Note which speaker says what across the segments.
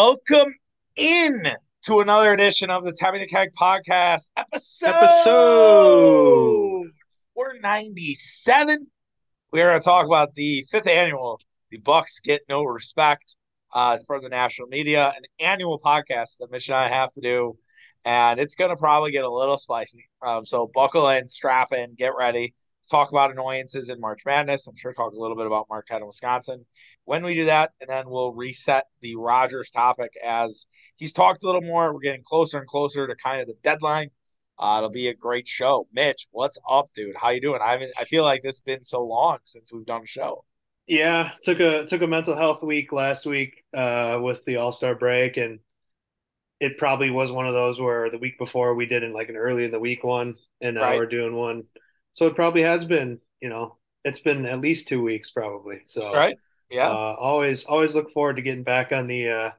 Speaker 1: Welcome in to another edition of the Tapping the Keg podcast episode.
Speaker 2: Episode.
Speaker 1: 497. We're going to talk about the fifth annual The Bucks Get No Respect uh, from the national media, an annual podcast that Mitch and I have to do. And it's going to probably get a little spicy. Um, so buckle in, strap in, get ready talk about annoyances in March Madness. I'm sure talk a little bit about Marquette and Wisconsin when we do that, and then we'll reset the Rodgers topic as he's talked a little more. We're getting closer and closer to kind of the deadline. Uh, it'll be a great show. Mitch, what's up, dude? How you doing? I I feel like this has been so long since we've done a show.
Speaker 2: Yeah, took a took a mental health week last week uh, with the All Star break, and it probably was one of those where the week before we did in like an early in the week one, and now
Speaker 1: Right.
Speaker 2: we're doing one. So it probably has been, you know, it's been at least two weeks probably. So
Speaker 1: Right? Yeah.
Speaker 2: uh, always always look forward to getting back on the uh,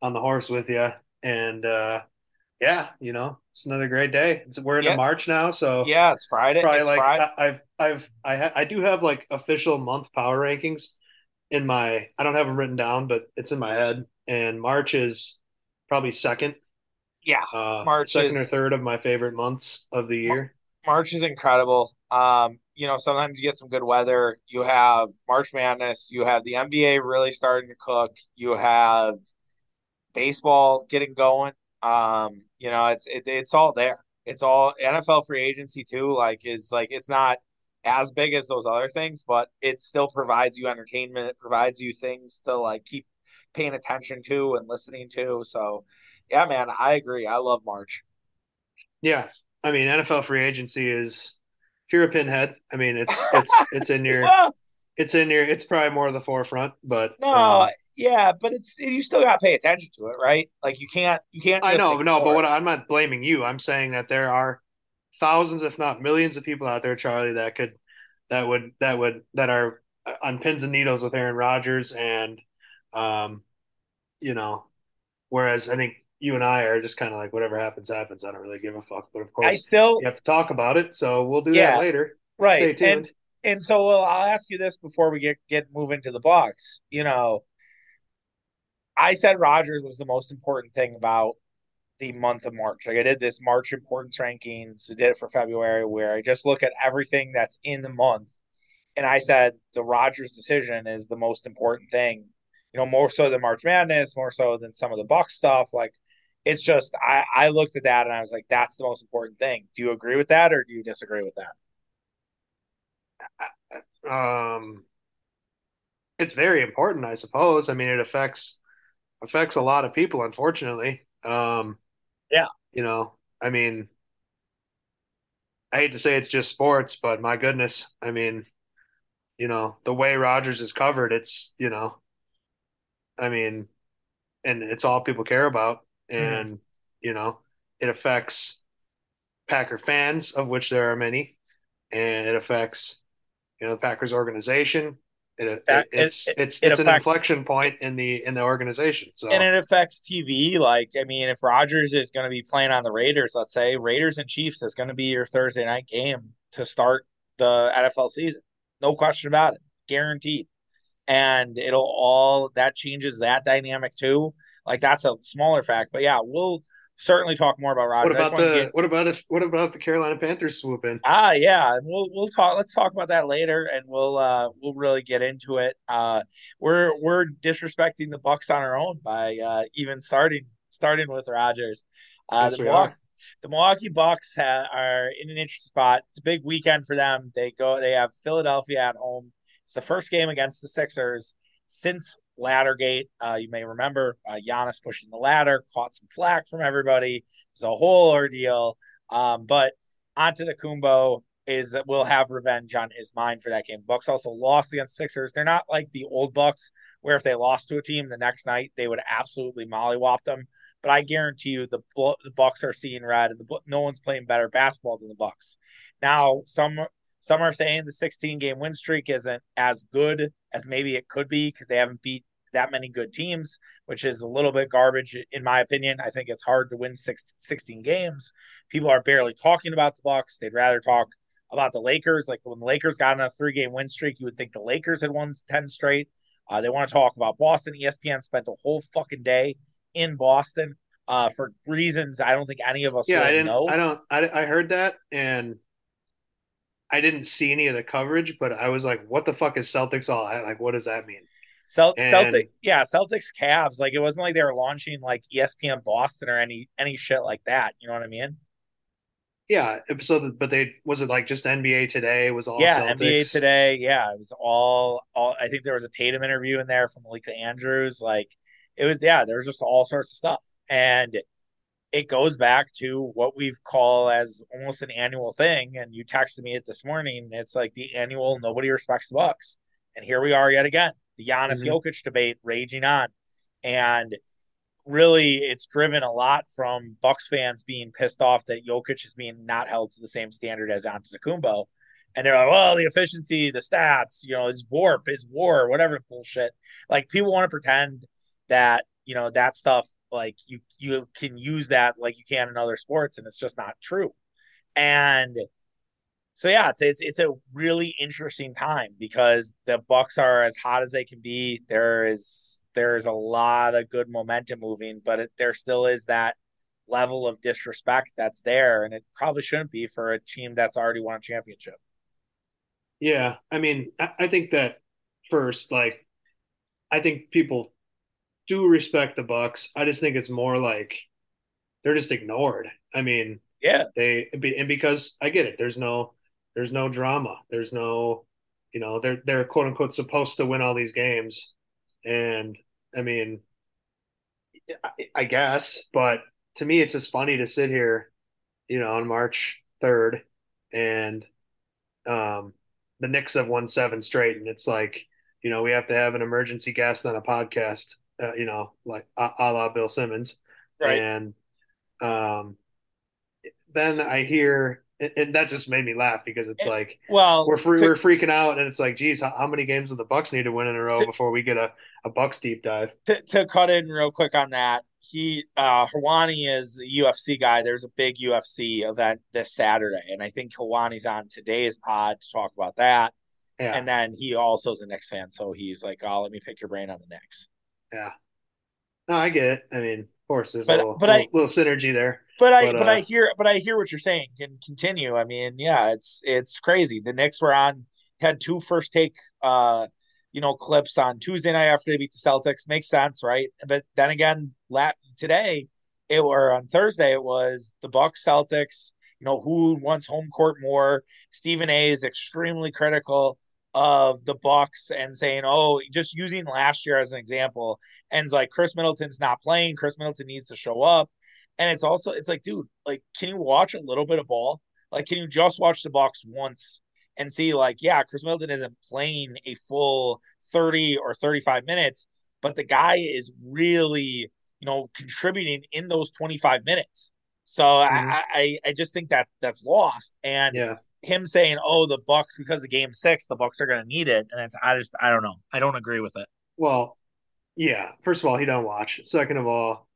Speaker 2: on the horse with you, and uh, yeah, you know, it's another great day. It's, we're into
Speaker 1: Yeah.
Speaker 2: March now, so
Speaker 1: yeah, it's Friday.
Speaker 2: probably
Speaker 1: It's
Speaker 2: like
Speaker 1: Friday.
Speaker 2: I, I've I've I ha- I do have like official month power rankings in my I don't have them written down, but it's in my head. And March is probably second,
Speaker 1: yeah.
Speaker 2: uh,
Speaker 1: March
Speaker 2: second or third of my favorite months of the year.
Speaker 1: March is incredible. Um, you know, sometimes you get some good weather. You have March Madness. You have the NBA really starting to cook. You have baseball getting going. Um, you know, it's it, it's all there. It's all NFL free agency too. Like is like it's not as big as those other things, but it still provides you entertainment. It provides you things to like keep paying attention to and listening to. So, yeah, man, I agree. I love March.
Speaker 2: Yeah, I mean NFL free agency is you're a pinhead, I mean it's it's it's in your
Speaker 1: Well,
Speaker 2: it's in your it's probably more of the forefront, but
Speaker 1: No,
Speaker 2: um,
Speaker 1: yeah, but it's you still got to pay attention to it, right? Like you can't you can't.
Speaker 2: I know, no, but what. I'm not blaming you. I'm saying that there are thousands, if not millions, of people out there, Charlie, that could that would that would that are on pins and needles with Aaron Rodgers, and um, you know, whereas I think you and I are just kind of like whatever happens, happens. I don't really give a fuck. But of course, I
Speaker 1: still
Speaker 2: you have to talk about it, so we'll do
Speaker 1: Yeah,
Speaker 2: that later.
Speaker 1: right,
Speaker 2: Stay tuned.
Speaker 1: and and so well, I'll ask you this before we get get moving to the box. You know, I said Rodgers was the most important thing about the month of March. Like I did this March importance rankings. We did it for February, where I just look at everything that's in the month, and I said the Rodgers decision is the most important thing. You know, more so than March Madness, more so than some of the Bucks stuff. Like, it's just I I looked at that and I was like, that's the most important thing. Do you agree with that or do you disagree with that?
Speaker 2: Um, it's very important, I suppose. I mean, it affects affects a lot of people, unfortunately. Um,
Speaker 1: Yeah.
Speaker 2: you know, I mean, I hate to say it's just sports, but my goodness, I mean, you know, the way Rodgers is covered, it's, you know, I mean, and it's all people care about, Mm-hmm. and you know, it affects Packer fans, of which there are many, and it affects, you know, the Packers organization. It, it, it's
Speaker 1: it-
Speaker 2: it's
Speaker 1: it
Speaker 2: it's an inflection point in the in the organization. So
Speaker 1: And it affects TV. Like, I mean, if Rodgers is going to be playing on the Raiders, let's say Raiders and Chiefs is going to be your Thursday night game to start the NFL season. No question about it. Guaranteed. And it'll all that changes that dynamic too. Like that's a smaller fact. But yeah, we'll certainly talk more about Rodgers.
Speaker 2: what about the
Speaker 1: get-
Speaker 2: what about if what about the Carolina Panthers swoop in?
Speaker 1: Ah, yeah, and we'll we'll talk. Let's talk about that later, and we'll uh we'll really get into it. Uh, we're we're disrespecting the Bucks on our own by uh even starting starting with Rodgers. Uh,
Speaker 2: Yes,
Speaker 1: the Milwaukee, the Milwaukee Bucks ha- are in an interesting spot. It's a big weekend for them. They go. They have Philadelphia at home. It's the first game against the Sixers since Laddergate. Uh, you may remember uh, Giannis pushing the ladder, caught some flack from everybody. It was a whole ordeal. Um, but Antetokounmpo is that will have revenge on his mind for that game. Bucks also lost against Sixers. They're not like the old Bucks where if they lost to a team the next night they would absolutely mollywop them. But I guarantee you the the Bucks are seeing red, and the no one's playing better basketball than the Bucks. Now some some are saying the 16 game win streak isn't as good as maybe it could be because they haven't beat that many good teams, which is a little bit garbage in my opinion. I think it's hard to win six, 16 games. People are barely talking about the Bucks. They'd rather talk about the Lakers. Like when the Lakers got on a three game win streak, you would think the Lakers had won 10 straight. Uh, they want to talk about Boston. ESPN spent a whole fucking day in Boston uh, for reasons I don't think any of us
Speaker 2: Yeah, I
Speaker 1: really
Speaker 2: didn't.
Speaker 1: know.
Speaker 2: I don't. I I heard that, and I didn't see any of the coverage, but I was like, "What the fuck is Celtics all at? Like, what does that mean?"
Speaker 1: Cel-
Speaker 2: And
Speaker 1: Celtic, yeah, Celtics, Cavs. Like it wasn't like they were launching like ESPN Boston or any any shit like that. You know what I mean?
Speaker 2: yeah, so the, but they was it like just NBA Today was all
Speaker 1: Yeah, NBA today. Yeah, it was all all. I think there was a Tatum interview in there from Malika Andrews. Like it was, yeah, there was just all sorts of stuff, and it goes back to what we've call as almost an annual thing. And you texted me it this morning. It's like the annual nobody respects the Bucks, and here we are yet again. The Giannis
Speaker 2: hmm
Speaker 1: Jokic debate raging on, and really it's driven a lot from Bucks fans being pissed off that Jokic is being not held to the same standard as Antetokounmpo. And they're like, well, the efficiency, the stats, you know, his VORP, his WAR, whatever bullshit. Like people want to pretend that you know that stuff, like you you can use that like you can in other sports, and it's just not true. And so yeah, it's it's it's a really interesting time because the Bucks are as hot as they can be. There is there is a lot of good momentum moving, but it, there still is that level of disrespect that's there, and it probably shouldn't be for a team that's already won a championship.
Speaker 2: Yeah, I mean, I, I think that first, like, I think people do respect the Bucks. I just think it's more like they're just ignored. I mean,
Speaker 1: Yeah,
Speaker 2: they and because I get it, there's no there's no drama. There's no, you know, they're they're quote unquote supposed to win all these games, and I mean, I, I guess, but to me, it's just funny to sit here, you know, on March 3rd and um, the Knicks have won seven straight, and it's like, you know, we have to have an emergency guest on a podcast, uh, you know, like a, a la Bill Simmons,
Speaker 1: right.
Speaker 2: and um, then I hear, and that just made me laugh because it's like
Speaker 1: well,
Speaker 2: we're free,
Speaker 1: to
Speaker 2: we're freaking out, and it's like, geez, how, how many games do the Bucks need to win in a row before we get a, a Bucks deep dive?
Speaker 1: to, to cut in real quick on that, he uh Helwani is a UFC guy. There's a big UFC event this Saturday, and I think Helwani's on today's pod to talk about that.
Speaker 2: Yeah,
Speaker 1: And then he also is a Knicks fan, so he's like, "Oh, let me pick your brain on the Knicks."
Speaker 2: Yeah. No, I get it. I mean, of course, there's a
Speaker 1: But
Speaker 2: little
Speaker 1: I
Speaker 2: little, little synergy there,
Speaker 1: but I
Speaker 2: but
Speaker 1: but I
Speaker 2: uh,
Speaker 1: hear but I hear what you're saying. Can continue. I mean, yeah, it's it's crazy. The Knicks were on had two first take uh you know clips on Tuesday night after they beat the Celtics. Makes sense, right? But then again, la- today it or on Thursday it was the Bucks Celtics. You know who wants home court more? Stephen A. is extremely critical of the Bucks and saying, "Oh, just using last year as an example." And it's like Khris Middleton's not playing. Khris Middleton needs to show up and it's also it's like, dude, like, can you watch a little bit of ball? Like, can you just watch the Bucks once and see, like, yeah, Khris Middleton isn't playing a full 30 or 35 minutes, but the guy is really, you know, contributing in those 25 minutes. So I
Speaker 2: mhm,
Speaker 1: I, I just think that that's lost. And
Speaker 2: yeah.
Speaker 1: Him saying, "Oh, the Bucks because of Game Six, the Bucks are going to need it," and it's I just I don't know. I don't agree with it.
Speaker 2: Well, yeah. First of all, he don't watch. Second of all,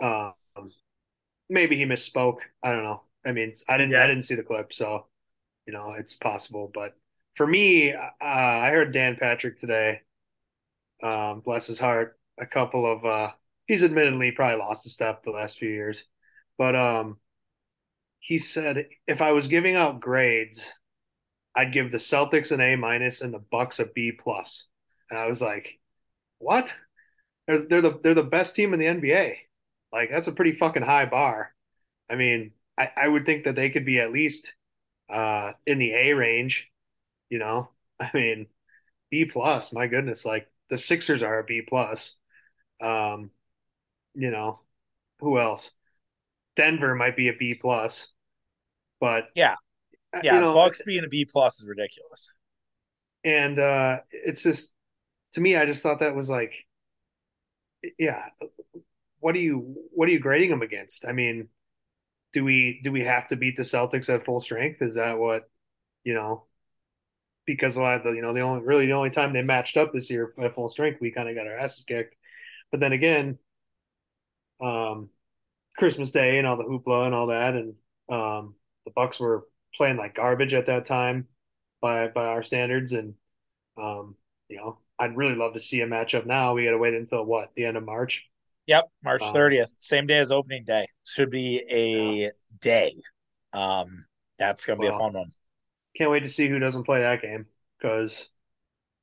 Speaker 2: um, maybe he misspoke. I don't know. I mean, I didn't I didn't see the clip, so you know it's possible. But for me, uh, I heard Dan Patrick today. Um, bless his heart. A couple of uh, he's admittedly probably lost a step the last few years, but um, he said if I was giving out grades, I'd give the Celtics an A minus and the Bucks a B plus. And I was like, what? They're they're the they're the best team in the NBA. Like that's a pretty fucking high bar. I mean, I, I would think that they could be at least uh in the A range, you know. I mean, B plus, my goodness, like the Sixers are a B plus. Um, you know, who else? Denver might be a B plus, but
Speaker 1: yeah,
Speaker 2: uh, you
Speaker 1: yeah.
Speaker 2: know,
Speaker 1: Bucks being a B plus is ridiculous.
Speaker 2: and uh it's just to me, I just thought that was like, yeah, what are you what are you grading them against? I mean, do we do we have to beat the Celtics at full strength? Is that what, you know, because a lot of the, you know, the only really the only time they matched up this year at full strength, we kind of got our asses kicked. But then again, um, Christmas Day and all the hoopla and all that, and um, the Bucks were playing like garbage at that time by by our standards, and um, you know, I'd really love to see a matchup now. We got to wait until what the end of March.
Speaker 1: Yep, March um, 30th, same day as opening day. Should be a yeah. day. Um, that's gonna well, be a fun one.
Speaker 2: Can't wait to see who doesn't play that game because,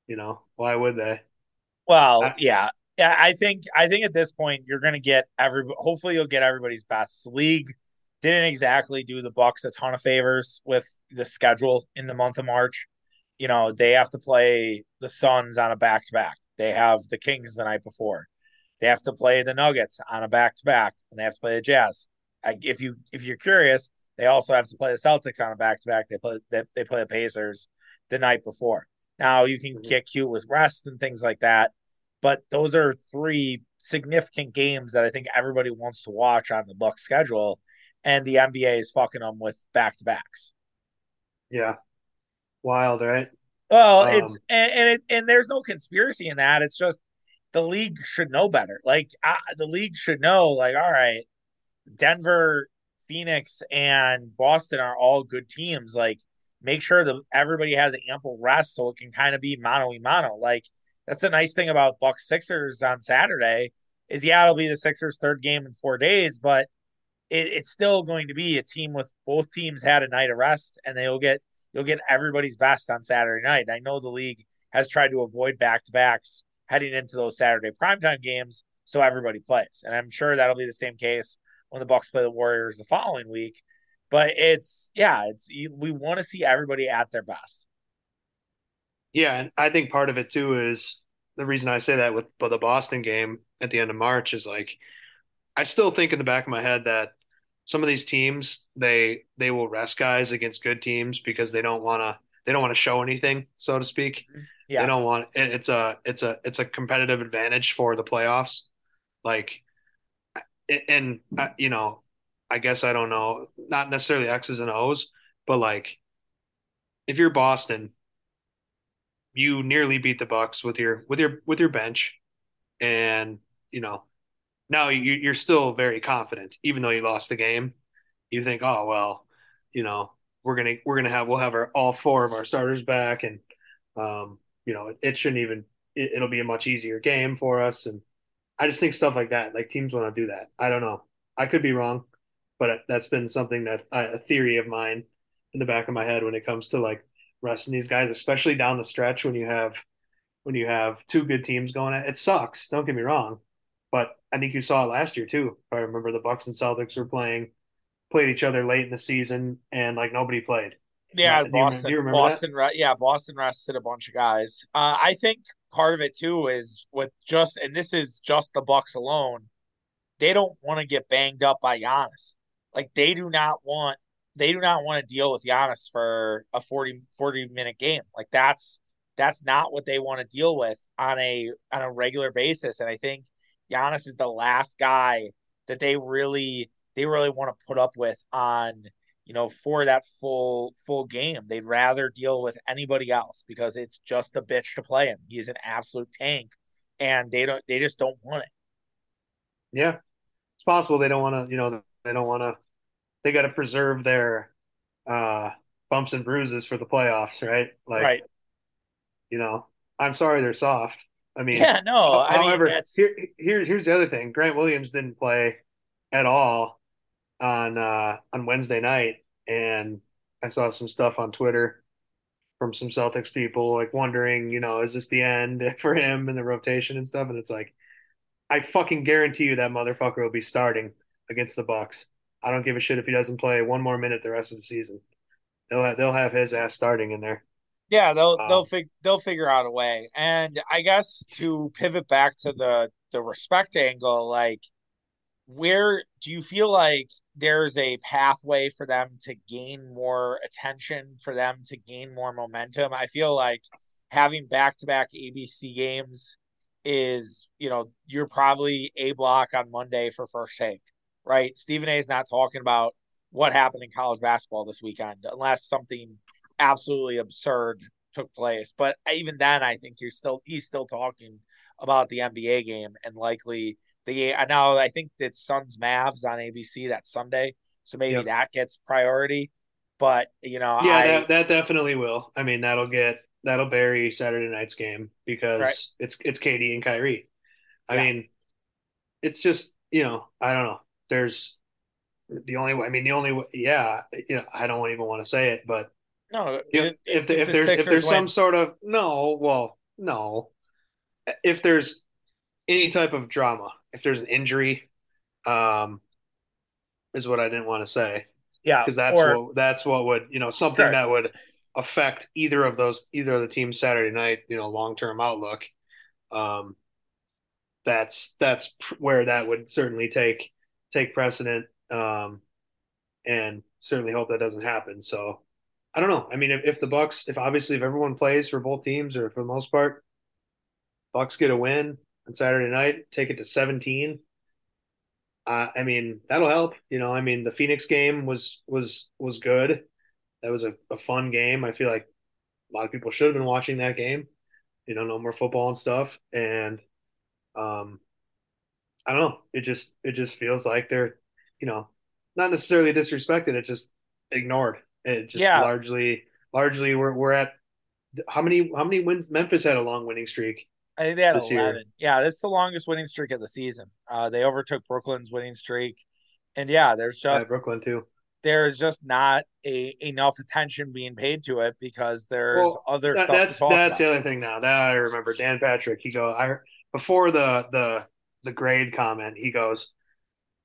Speaker 2: you know, why would they?
Speaker 1: Well, I, yeah, yeah. I think I think at this point you're gonna get every. Hopefully, you'll get everybody's best. League didn't exactly do the Bucks a ton of favors with the schedule in the month of March. You know, they have to play the Suns on a back to back. They have the Kings the night before. They have to play the Nuggets on a back to back, and they have to play the Jazz. If you if you're curious, they also have to play the Celtics on a back to back. They play they, they play the Pacers the night before. Now you can mm-hmm. get cute with rest and things like that, but those are three significant games that I think everybody wants to watch on the Buck schedule, and the NBA is fucking them with back to backs.
Speaker 2: Yeah, wild, right?
Speaker 1: Well, um, it's and and, it, and there's no conspiracy in that. It's just the league should know better. Like I, the league should know, like, all right, Denver, Phoenix, and Boston are all good teams. Like, make sure that everybody has ample rest so it can kind of be mano a mano. Like, that's the nice thing about Bucks Sixers on Saturday is yeah, it'll be the Sixers' third game in four days, but it, it's still going to be a team with both teams had a night of rest, and they'll get you'll get everybody's best on Saturday night. I know the league has tried to avoid back to backs heading into those Saturday primetime games so everybody plays. And I'm sure that'll be the same case when the Bucks play the Warriors the following week. But it's yeah, it's we want to see everybody at their best.
Speaker 2: Yeah, and I think part of it too is the reason I say that with the Boston game at the end of March is like I still think in the back of my head that some of these teams they they will rest guys against good teams because they don't want to they don't want to show anything so to speak. Mm-hmm. Yeah. They don't want it, it's a it's a it's a competitive advantage for the playoffs. Like and you know, I guess I don't know, not necessarily X's and O's, but like if you're Boston, you nearly beat the Bucks with your with your with your bench, and you know now you, you're still very confident, even though you lost the game. You think, oh well, you know we're gonna we're gonna have we'll have our all four of our starters back, and um, you know, it, it shouldn't even, it, will be a much easier game for us. And I just think stuff like that, like teams want to do that. I don't know. I could be wrong, but that's been something that a theory of mine in the back of my head when it comes to like resting these guys, especially down the stretch when you have, when you have two good teams going at it sucks. Don't get me wrong, but I think you saw it last year too. If I remember the Bucks and Celtics were playing, played each other late in the season and like nobody played.
Speaker 1: Yeah, do Boston. You Boston, that? yeah, Boston rested a bunch of guys. Uh, I think part of it too is with just, and this is just the Bucks alone. They don't want to get banged up by Giannis. Like they do not want, they do not want to deal with Giannis for a 40, 40 minute game. Like that's that's not what they want to deal with on a on a regular basis. And I think Giannis is the last guy that they really they really want to put up with on you know, for that full full game. They'd rather deal with anybody else because it's just a bitch to play him. He's an absolute tank, and they don't they just don't want it.
Speaker 2: Yeah, it's possible they don't want to. You know, they don't want to. They got to preserve their uh, bumps and bruises for the playoffs, right? Like, right. You know, I'm sorry they're soft. I mean,
Speaker 1: yeah, no.
Speaker 2: However,
Speaker 1: I mean,
Speaker 2: here, here, here's the other thing. Grant Williams didn't play at all on uh, on Wednesday night, and I saw some stuff on Twitter from some Celtics people like wondering, you know, is this the end for him in the rotation and stuff? And it's like, I fucking guarantee you that motherfucker will be starting against the Bucks. I don't give a shit if he doesn't play one more minute the rest of the season. They'll have, they'll have his ass starting in there.
Speaker 1: Yeah, they'll um, they'll fig- they'll figure out a way. And I guess to pivot back to the the respect angle, like where do you feel like there's a pathway for them to gain more attention, for them to gain more momentum? I feel like having back to back ABC games is, you know, you're probably a block on Monday for first take, right? Stephen A is not talking about what happened in college basketball this weekend unless something absolutely absurd took place. But even then, I think you're still he's still talking about the NBA game and likely the I know I think it's Suns Mavs on ABC that Sunday, so maybe yep. that gets priority. But you know,
Speaker 2: yeah, I, that, that definitely will. I mean, that'll get that'll bury Saturday night's game because
Speaker 1: Right.
Speaker 2: it's it's KD and Kyrie. I
Speaker 1: Yeah.
Speaker 2: mean, it's just you know I don't know. There's the only I mean the only yeah you know I don't even want to say it, but
Speaker 1: No, if,
Speaker 2: if, if,
Speaker 1: the
Speaker 2: there's if there's some sort of no well no. If there's any type of drama if there's an injury um is what I didn't want to say.
Speaker 1: Yeah,
Speaker 2: because that's
Speaker 1: or
Speaker 2: what that's what would you know something
Speaker 1: Sure.
Speaker 2: that would affect either of those either of the teams Saturday night you know long term outlook um that's that's where that would certainly take take precedent um and certainly hope that doesn't happen so I don't know I mean if, if the Bucks if obviously if everyone plays for both teams or for the most part Bucks get a win on Saturday night take it to 17 uh, I mean, that'll help. You know, I mean, the Phoenix game was was was good. That was a, a fun game. I feel like a lot of people should have been watching that game. You know, no more football and stuff. And um, I don't know. It just it just feels like they're, you know, not necessarily disrespected. It's just ignored. It just
Speaker 1: Yeah.
Speaker 2: largely largely we're we're at how many how many wins Memphis had a long winning streak.
Speaker 1: I think they had
Speaker 2: this year.
Speaker 1: 11. Yeah, that's the longest winning streak of the season. Uh, they overtook Brooklyn's winning streak. And yeah, there's just
Speaker 2: Brooklyn too.
Speaker 1: there's just not a enough attention being paid to it because there's
Speaker 2: Well,
Speaker 1: other
Speaker 2: That-
Speaker 1: stuff
Speaker 2: that's
Speaker 1: to talk
Speaker 2: that's
Speaker 1: about.
Speaker 2: the other thing now. That I remember Dan Patrick. He go I before the the the grade comment. He goes,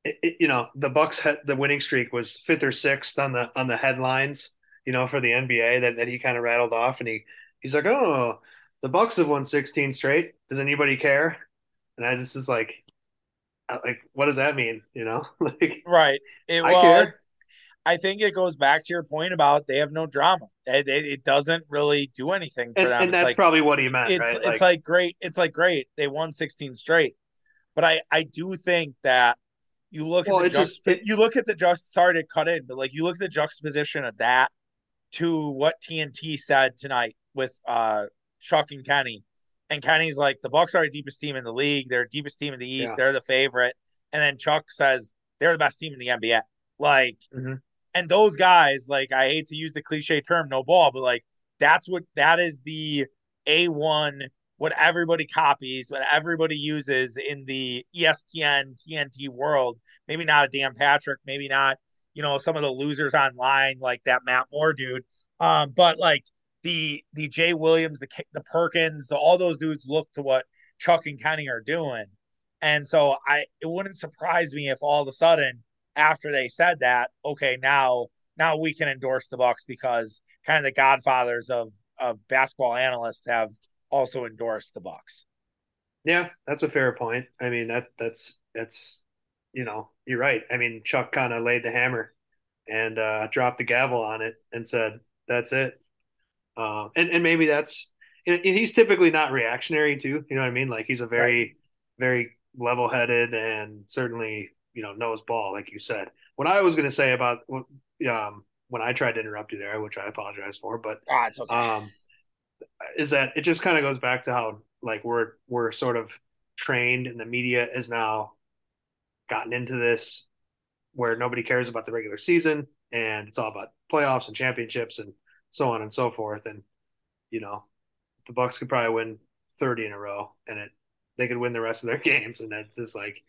Speaker 2: it, it- you know, the Bucks had the winning streak was fifth or sixth on the on the headlines. You know, for the NBA that that he kind of rattled off, and he he's like, oh, the Bucks have won 16 straight. Does anybody care? And I just is like, like, what does that mean? You know, like
Speaker 1: Right. It,
Speaker 2: I
Speaker 1: well,
Speaker 2: care.
Speaker 1: I think it goes back to your point about they have no drama. It, it, it doesn't really do anything for
Speaker 2: and,
Speaker 1: them.
Speaker 2: and
Speaker 1: It's
Speaker 2: that's
Speaker 1: like,
Speaker 2: probably what he meant,
Speaker 1: it's
Speaker 2: right?
Speaker 1: it's like great. It's like great. They won 16 straight. But I I do think that you look
Speaker 2: Well,
Speaker 1: at the
Speaker 2: just-
Speaker 1: you look at the just sorry to cut in, but like you look at the juxtaposition of that to what TNT said tonight with uh Chuck and Kenny. And Kenny's like, the Bucks are the deepest team in the league. They're the deepest team in the East.
Speaker 2: Yeah.
Speaker 1: They're the favorite. And then Chuck says they're the best team in the NBA. Like,
Speaker 2: Mhm.
Speaker 1: and those guys, like, I hate to use the cliche term, no ball, but like, that's what that is the A1, what everybody copies, what everybody uses in the ESPN, TNT world. Maybe not a Dan Patrick, maybe not, you know, some of the losers online, like that Matt Moore dude. Um, but like, the the Jay Williams, the the Perkins, all those dudes look to what Chuck and Kenny are doing, and so I it wouldn't surprise me if all of a sudden after they said that, okay, now now we can endorse the Bucks because kind of the godfathers of of basketball analysts have also endorsed the Bucks.
Speaker 2: Yeah, that's a fair point. I mean, that that's that's you know, you're right. I mean, Chuck kind of laid the hammer and uh, dropped the gavel on it and said, "That's it." Uh, and and maybe that's and he's typically not reactionary too. You know what I mean? Like he's a very very level headed and certainly you know knows ball, like you said. What I was going to say about um, when I tried to interrupt you there, which I apologize for, but
Speaker 1: Ah, it's okay.
Speaker 2: um, is that it just kind of goes back to how like we're we're sort of trained and the media has now gotten into this where nobody cares about the regular season and it's all about playoffs and championships and so on and so forth. And you know the bucks could probably win 30 in a row and it they could win the rest of their games. And that's just like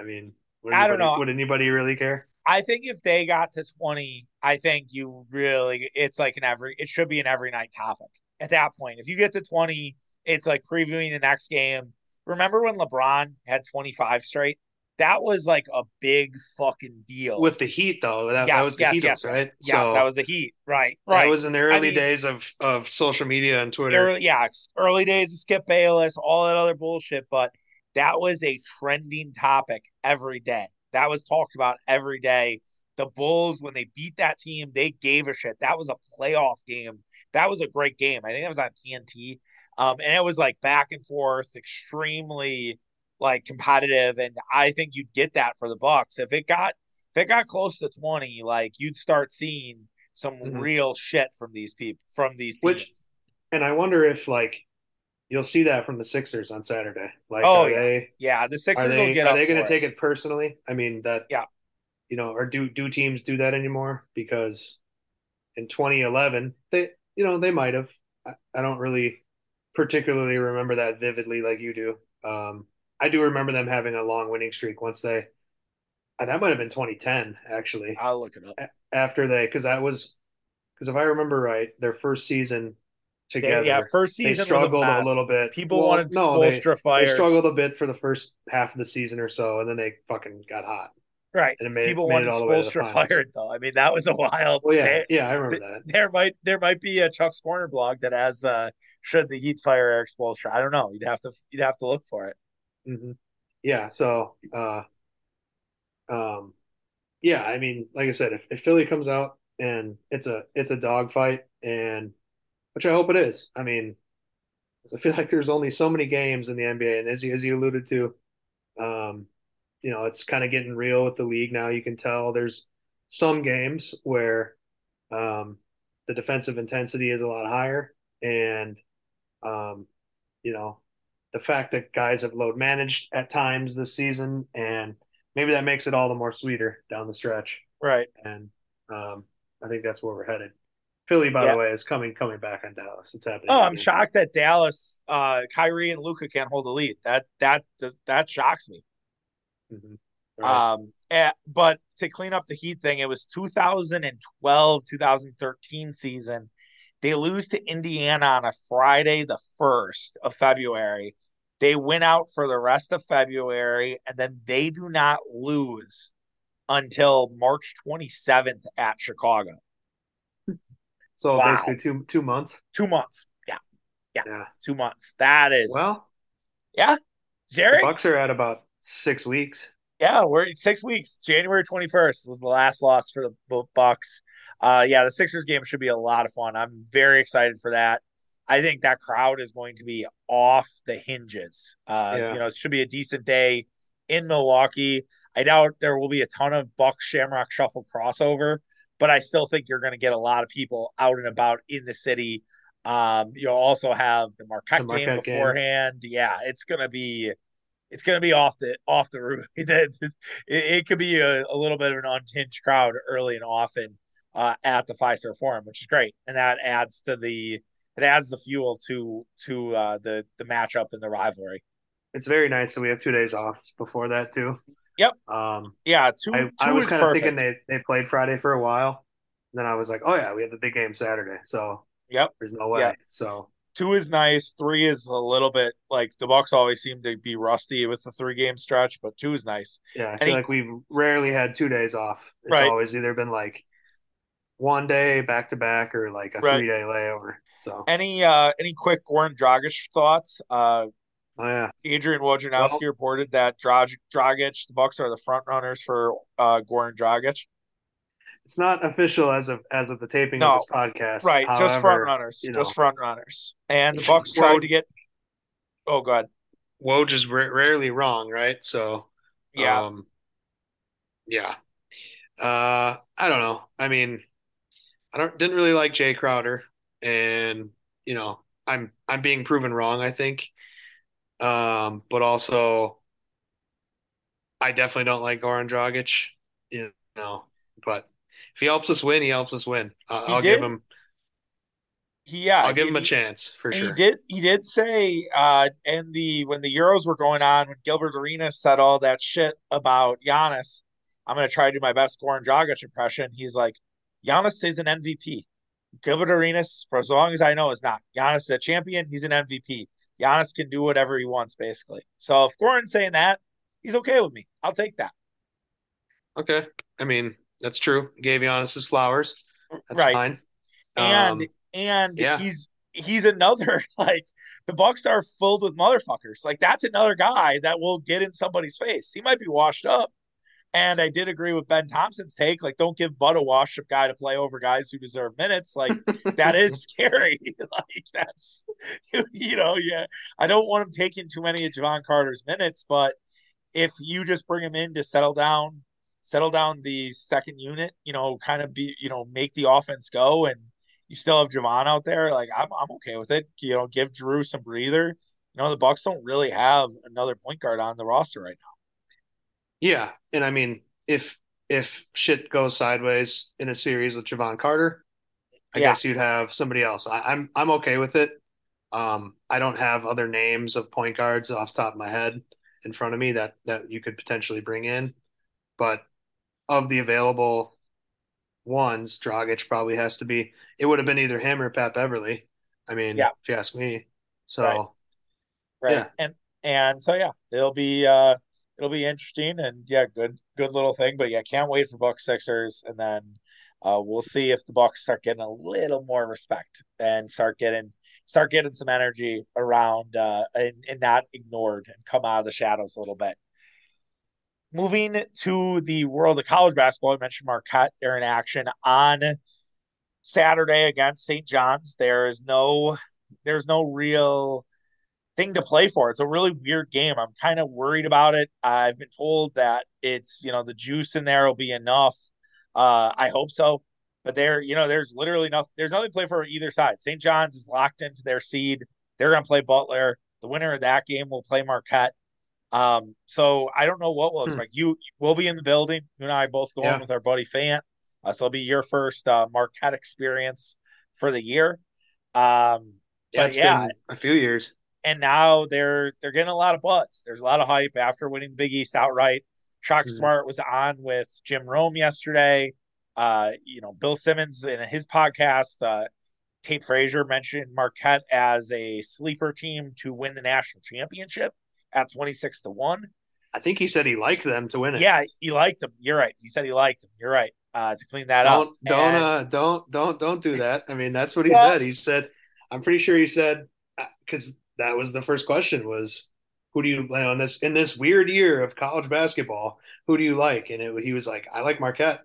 Speaker 2: i mean would
Speaker 1: I don't know.
Speaker 2: would anybody really care?
Speaker 1: I think if they got to 20, I think you really it's like an every it should be an every night topic at that point. If you get to 20, it's like previewing the next game. Remember when LeBron had 25 straight? That was like a big fucking deal.
Speaker 2: with the heat though that,
Speaker 1: yes,
Speaker 2: that was the
Speaker 1: yes,
Speaker 2: heat
Speaker 1: yes,
Speaker 2: right
Speaker 1: yes,
Speaker 2: so
Speaker 1: that was the heat. Right, right.
Speaker 2: that was in the early
Speaker 1: mean-
Speaker 2: days of of social media and twitter
Speaker 1: early, yeah, early days of Skip Bayless, all that other bullshit, but that was a trending topic every day. That was talked about every day. The Bulls, when they beat that team, they gave a shit. That was a playoff game. That was a great game. I think that was on TNT. Um, and it was like back and forth, extremely like competitive. And I think you'd get that for the Bucks. If it got if it got close to 20, like you'd start seeing some
Speaker 2: Mhm.
Speaker 1: real shit from these people from these teams.
Speaker 2: Which- And I wonder if like you'll see that from the Sixers on Saturday. Like,
Speaker 1: Oh, yeah.
Speaker 2: they
Speaker 1: Yeah, the Sixers
Speaker 2: are
Speaker 1: will
Speaker 2: they
Speaker 1: get
Speaker 2: are they going to take it personally? I mean that
Speaker 1: Yeah.
Speaker 2: You know, or do do teams do that anymore? Because in 2011, they you know they might have. I, I don't really particularly remember that vividly like you do. Um, I do remember them having a long winning streak once they. uh, That might have been 2010 actually.
Speaker 1: I'll look it up.
Speaker 2: After they, because that was because if I remember right, their first season
Speaker 1: They,
Speaker 2: together,
Speaker 1: yeah, first season
Speaker 2: they
Speaker 1: struggled a,
Speaker 2: a, little bit.
Speaker 1: People
Speaker 2: Well,
Speaker 1: wanted
Speaker 2: no, they, they struggled a bit for the first half of the season or so, and then they fucking got hot.
Speaker 1: Right.
Speaker 2: And made-
Speaker 1: People
Speaker 2: made
Speaker 1: wanted
Speaker 2: all the to the
Speaker 1: fired though. I mean, that was a wild.
Speaker 2: Well, yeah,
Speaker 1: day.
Speaker 2: yeah, I remember
Speaker 1: Th-
Speaker 2: that.
Speaker 1: There might there might be a Chuck's Corner blog that has uh should the Heat fire Erik Spoelstra. I don't know. You'd have to you'd have to look for it.
Speaker 2: hmm Yeah, so uh, um, yeah, I mean, like I said, if, if Philly comes out and it's a it's a dogfight, and which I hope it is. I mean, I feel like there's only so many games in the NBA, and as you as you alluded to, um, you know, it's kind of getting real with the league now. You can tell there's some games where um, the defensive intensity is a lot higher, and um, you know, the fact that guys have load managed at times this season, and maybe that makes it all the more sweeter down the stretch.
Speaker 1: Right.
Speaker 2: And um, I think that's where we're headed. Philly, by
Speaker 1: Yeah.
Speaker 2: the way, is coming coming back on Dallas. It's happening.
Speaker 1: Oh, I'm shocked that Dallas, uh, Kyrie and Luka can't hold the lead. That that does that shocks me.
Speaker 2: Mhm. Right.
Speaker 1: Um, eh, but to clean up the Heat thing, it was 2012, 2013 season. They lose to Indiana on a Friday, the 1st of February. They win out for the rest of February, and then they do not lose until March 27th at Chicago.
Speaker 2: so
Speaker 1: wow.
Speaker 2: basically two two months.
Speaker 1: Two months. Yeah,
Speaker 2: Yeah.
Speaker 1: two months. That is
Speaker 2: Well,
Speaker 1: yeah. Jerry?
Speaker 2: Bucks are at about six weeks.
Speaker 1: Yeah, we're six weeks. January 21st was the last loss for the Bucks. Uh, yeah, the Sixers game should be a lot of fun. I'm very excited for that. I think that crowd is going to be off the hinges. Uh,
Speaker 2: Yeah.
Speaker 1: You know, it should be a decent day in Milwaukee. I doubt there will be a ton of Bucks Shamrock Shuffle crossover, but I still think you're going to get a lot of people out and about in the city. Um, you'll also have the Marquette,
Speaker 2: The Marquette
Speaker 1: game
Speaker 2: game.
Speaker 1: beforehand. Yeah, it's going to be it's going to be off the off the roof. it, it could be a, a little bit of an unhinged crowd early and often uh, at the Fiserv Forum, which is great, and that adds to the it adds the fuel to to uh, the the matchup and the rivalry.
Speaker 2: It's very nice that we have two days off before that too.
Speaker 1: Yep.
Speaker 2: Um,
Speaker 1: Yeah, two.
Speaker 2: I,
Speaker 1: two
Speaker 2: I was kind of thinking they, they played Friday for a while. Then I was like, oh yeah, we have the big game Saturday, so
Speaker 1: Yep,
Speaker 2: there's no way.
Speaker 1: Yeah.
Speaker 2: So
Speaker 1: two is nice. Three is a little bit like the Bucks always seem to be rusty with the three game stretch, but two is nice.
Speaker 2: yeah, I
Speaker 1: And
Speaker 2: feel
Speaker 1: he-
Speaker 2: like we've rarely had two days off. It's
Speaker 1: Right.
Speaker 2: always either been like one day back to back or like a
Speaker 1: Right.
Speaker 2: three day layover. So
Speaker 1: Any uh any quick Goran Dragic thoughts? Uh,
Speaker 2: oh yeah,
Speaker 1: Adrian Wojnarowski
Speaker 2: Well-
Speaker 1: reported that Drag- Dragic, the Bucks are the front runners for uh, Goran Dragic.
Speaker 2: It's not official as of as of the taping
Speaker 1: No.
Speaker 2: of this podcast.
Speaker 1: Right, just front runners,
Speaker 2: you
Speaker 1: just front runners. And the Bucks tried to get. Oh, God,
Speaker 2: Woj is ra- rarely wrong, right? So
Speaker 1: yeah,
Speaker 2: Um, yeah. Uh, I don't know. I mean, I don't didn't really like Jae Crowder, and you know, I'm I'm being proven wrong, I think. Um, but also, I definitely don't like Goran Dragic. You know, but if he helps us win, he helps us win. Uh, I'll give him.
Speaker 1: he yeah,
Speaker 2: I'll give
Speaker 1: he,
Speaker 2: him a chance for sure.
Speaker 1: He did. He did say, uh, and the when the Euros were going on, when Gilbert Arenas said all that shit about Giannis, I'm gonna try to do my best Goran Dragic impression. He's like, Giannis is an MVP. Gilbert Arenas, for as long as I know, is not. Giannis is a champion. He's an MVP. Giannis can do whatever he wants, basically. So if Goran's saying that, he's okay with me. I'll take that.
Speaker 2: Okay. I mean, that's true. Gave Giannis his flowers. That's
Speaker 1: right.
Speaker 2: fine.
Speaker 1: and
Speaker 2: Um,
Speaker 1: and
Speaker 2: yeah.
Speaker 1: he's he's another like the Bucks are filled with motherfuckers. Like that's another guy that will get in somebody's face. He might be washed up. And I did agree with Ben Thompson's take. Like, don't give Bud a washed up guy to play over guys who deserve minutes. Like, that is scary. like, that's you know, yeah. I don't want him taking too many of Jevon Carter's minutes, but if you just bring him in to settle down, settle down the second unit, you know, kind of be, you know, make the offense go, and you still have Jevon out there, like I'm, I'm okay with it. You know, give Jrue some breather. You know, the Bucks don't really have another point guard on the roster right now.
Speaker 2: Yeah, and I mean, if if shit goes sideways in a series with Jevon Carter, I
Speaker 1: Yeah.
Speaker 2: guess you'd have somebody else. I, I'm I'm okay with it. Um, I don't have other names of point guards off the top of my head in front of me that that you could potentially bring in, but of the available ones, Dragic probably has to be. It would have been either him or Pat Beverley. I mean,
Speaker 1: Yeah.
Speaker 2: if you ask me.
Speaker 1: Right.
Speaker 2: So
Speaker 1: Right.
Speaker 2: yeah,
Speaker 1: And and so yeah, it'll be uh it'll be interesting and yeah, good good little thing. But yeah, can't wait for Bucks Sixers and then uh we'll see if the Bucks start getting a little more respect and start getting start getting some energy around uh and, and not ignored and come out of the shadows a little bit. Moving to the world of college basketball, I mentioned Marquette. They're in action on Saturday against St. John's. There is no there's no real thing to play for. It's a really weird game. I'm kind of worried about it. I've been told that it's, you know, the juice in there will be enough. Uh, I hope so. But there, you know, there's literally nothing, there's nothing to play for either side. St. John's is locked into their seed. They're going to play Butler. The winner of that game will play Marquette. Um, so I don't know what we'll
Speaker 2: Hmm.
Speaker 1: expect. You will be in the building. You and I both going
Speaker 2: Yeah.
Speaker 1: with our buddy Fant. Uh, so it'll be your first uh, Marquette experience for the year. Um,
Speaker 2: yeah,
Speaker 1: but
Speaker 2: it's
Speaker 1: yeah,
Speaker 2: been a few years.
Speaker 1: and now they're they're getting a lot of buzz. There's a lot of hype after winning the Big East outright. Shaka
Speaker 2: Mhm.
Speaker 1: Smart was on with Jim Rome yesterday. Uh, you know, Bill Simmons in his podcast, uh, Tate Frazier mentioned Marquette as a sleeper team to win the national championship at 26 to 1.
Speaker 2: I think he said he liked them to win it.
Speaker 1: Yeah, he liked them. You're right. He said he liked them. You're right. Uh, to clean that up.
Speaker 2: Don't don't
Speaker 1: And-
Speaker 2: uh don't don't don't do that. I mean, that's what he
Speaker 1: Well-
Speaker 2: said. He said, I'm pretty sure he said because that was the first question was who do you like on this in this weird year of college basketball? Who do you like? And it, he was like, I like Marquette.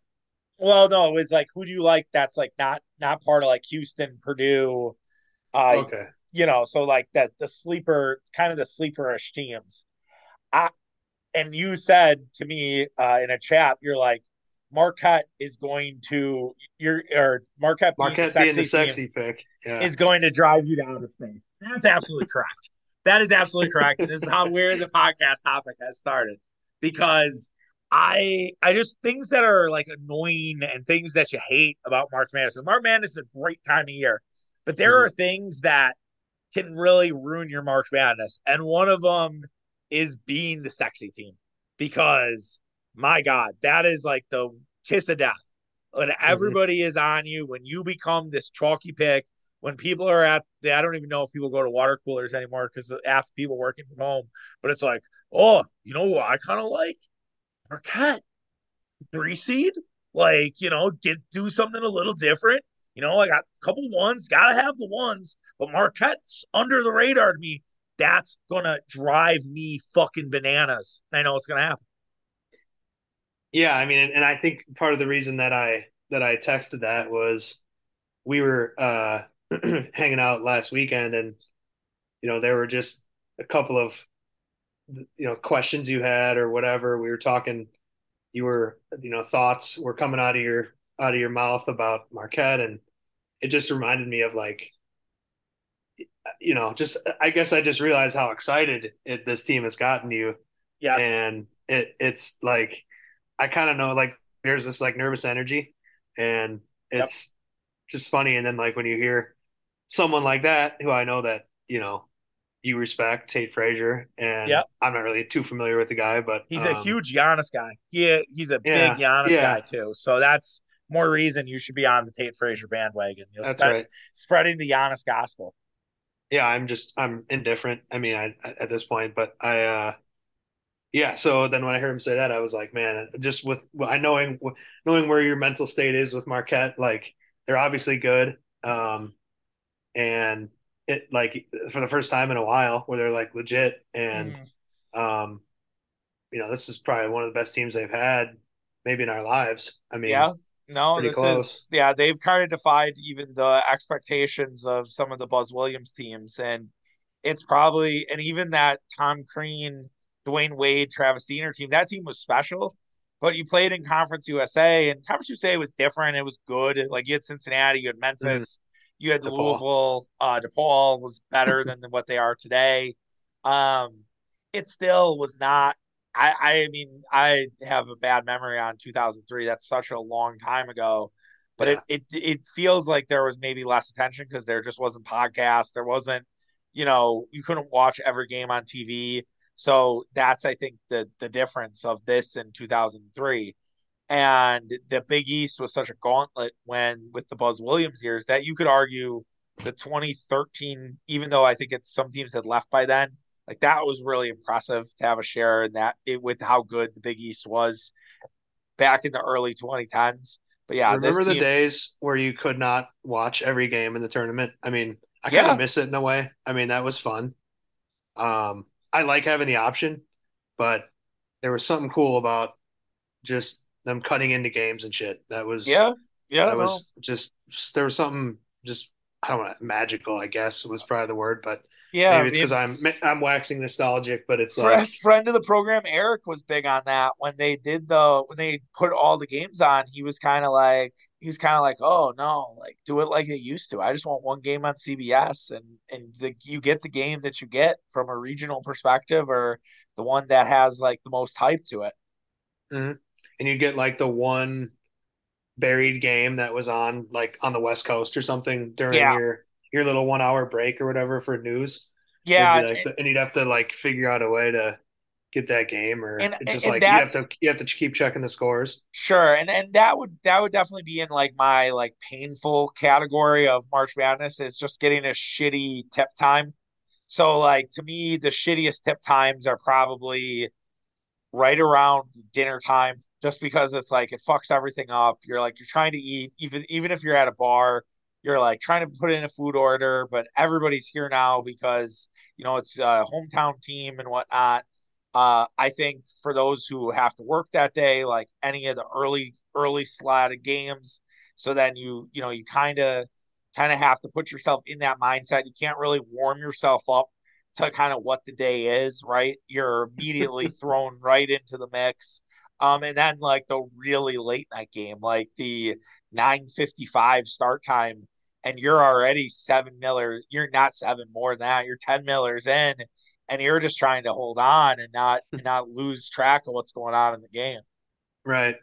Speaker 1: Well, no, it was like, who do you like? That's like not not part of like Houston, Purdue. Uh,
Speaker 2: Okay,
Speaker 1: you know, so like that the sleeper, kind of the sleeperish teams. I and you said to me uh, in a chat, you're like, Marquette is going to you're or Marquette, being the
Speaker 2: Marquette
Speaker 1: sexy
Speaker 2: being the sexy pick. Yeah,
Speaker 1: is going to drive you down to space. That's absolutely correct. That is absolutely correct. This is how where the podcast topic has started because I I just things that are like annoying and things that you hate about March Madness. March Madness is a great time of year, but there
Speaker 2: Mhm.
Speaker 1: are things that can really ruin your March Madness, and one of them is being the sexy team because my God, that is like the kiss of death. When mm-hmm. everybody is on you, when you become this chalky pick, when people are at, the, I don't even know if people go to water coolers anymore because half the people working from home, but it's like, oh, you know what I kind of like? Marquette, three seed, like, you know, get do something a little different. You know, I got a couple ones, gotta have the ones, but Marquette's under the radar to me. That's gonna drive me fucking bananas. I know it's gonna happen.
Speaker 2: yeah. I mean, and I think part of the reason that I that I texted that was we were uh hanging out last weekend, and you know there were just a couple of you know questions you had or whatever. We were talking. You were you know thoughts were coming out of your out of your mouth about Marquette, and it just reminded me of like you know just I guess I just realized how excited it, this team has gotten you,
Speaker 1: Yes.
Speaker 2: and it it's like I kind of know like there's this like nervous energy, and it's just funny. And then like when you hear someone like that, who I know that you know you respect, Tate Frazier, and
Speaker 1: Yep.
Speaker 2: I'm not really too familiar with the guy, but
Speaker 1: He's a
Speaker 2: um,
Speaker 1: huge Giannis guy. He he's a
Speaker 2: Yeah,
Speaker 1: big Giannis
Speaker 2: yeah.
Speaker 1: guy too. So that's more reason you should be on the Tate Frazier bandwagon. You know,
Speaker 2: That's
Speaker 1: spread-
Speaker 2: right.
Speaker 1: spreading the Giannis gospel.
Speaker 2: Yeah, I'm just I'm indifferent. I mean, I at this point, but I uh yeah. So then when I heard him say that, I was like, man, just with I knowing knowing where your mental state is with Marquette, like they're obviously good, um, and it like for the first time in a while where they're like legit, and
Speaker 1: Mhm.
Speaker 2: um, you know, this is probably one of the best teams they've had maybe in our lives. I mean,
Speaker 1: yeah, no,
Speaker 2: pretty
Speaker 1: this
Speaker 2: close.
Speaker 1: is yeah. They've kind of defied even the expectations of some of the Buzz Williams teams, and it's probably and even that Tom Crean, Dwyane Wade, Travis Diener team. That team was special, but you played in Conference USA, and Conference USA was different. It was good. Like you had Cincinnati, you had Memphis, you had
Speaker 2: DePaul.
Speaker 1: Louisville. Uh, DePaul was better than what they are today. Um, it still was not. I, I mean, I have a bad memory on 2003. That's such a long time ago. but yeah. it, it it feels like there was maybe less attention because there just wasn't podcasts. There wasn't, you know, you couldn't watch every game on TV. So that's I think the the difference of this in 2003. And the Big East was such a gauntlet when with the Buzz Williams years that you could argue the 2013, even though I think it's some teams had left by then, like that was really impressive to have a share in that it, with how good the Big East was back in the early 2010s. But yeah,
Speaker 2: remember the team, days where you could not watch every game in the tournament? I mean, I kind of miss it in a way. I mean, that was fun. Um, I like having the option, but there was something cool about just them cutting into games and shit. That was
Speaker 1: yeah, yeah.
Speaker 2: That no. was just there was something just I don't know magical. I guess was probably the word, but yeah, maybe it's because I'm I'm waxing nostalgic, but it's
Speaker 1: like friend of the program Eric was big on that when they did the when they put all the games on. He was kind of like he was kind of like, oh no, like do it like it used to. I just want one game on CBS, and and the, you get the game that you get from a regional perspective, or the one that has like the most hype to it.
Speaker 2: Mm-hmm. And you get like the one buried game that was on like on the West Coast or something during yeah. your your little one hour break or whatever for news.
Speaker 1: Yeah,
Speaker 2: like, and, and you'd have to like figure out a way to get that game, or and, just and like you have to you have to keep checking the scores.
Speaker 1: Sure, and and that would that would definitely be in like my like painful category of March Madness. Is just getting a shitty tip time. So like to me, the shittiest tip times are probably right around dinner time, just because it's like it fucks everything up. You're like you're trying to eat, even even if you're at a bar you're like trying to put in a food order, but everybody's here now because you know it's a hometown team and whatnot. Uh, I think for those who have to work that day, like any of the early early slot of games, so then you you know you kind of kind of have to put yourself in that mindset. You can't really warm yourself up to kind of what the day is, right? You're immediately thrown right into the mix. Um, and then like the really late night game, like the 9:55 start time and you're already seven millers, you're not seven more than that, you're 10 millers in, and you're just trying to hold on and not not lose track of what's going on in the game.
Speaker 2: Right.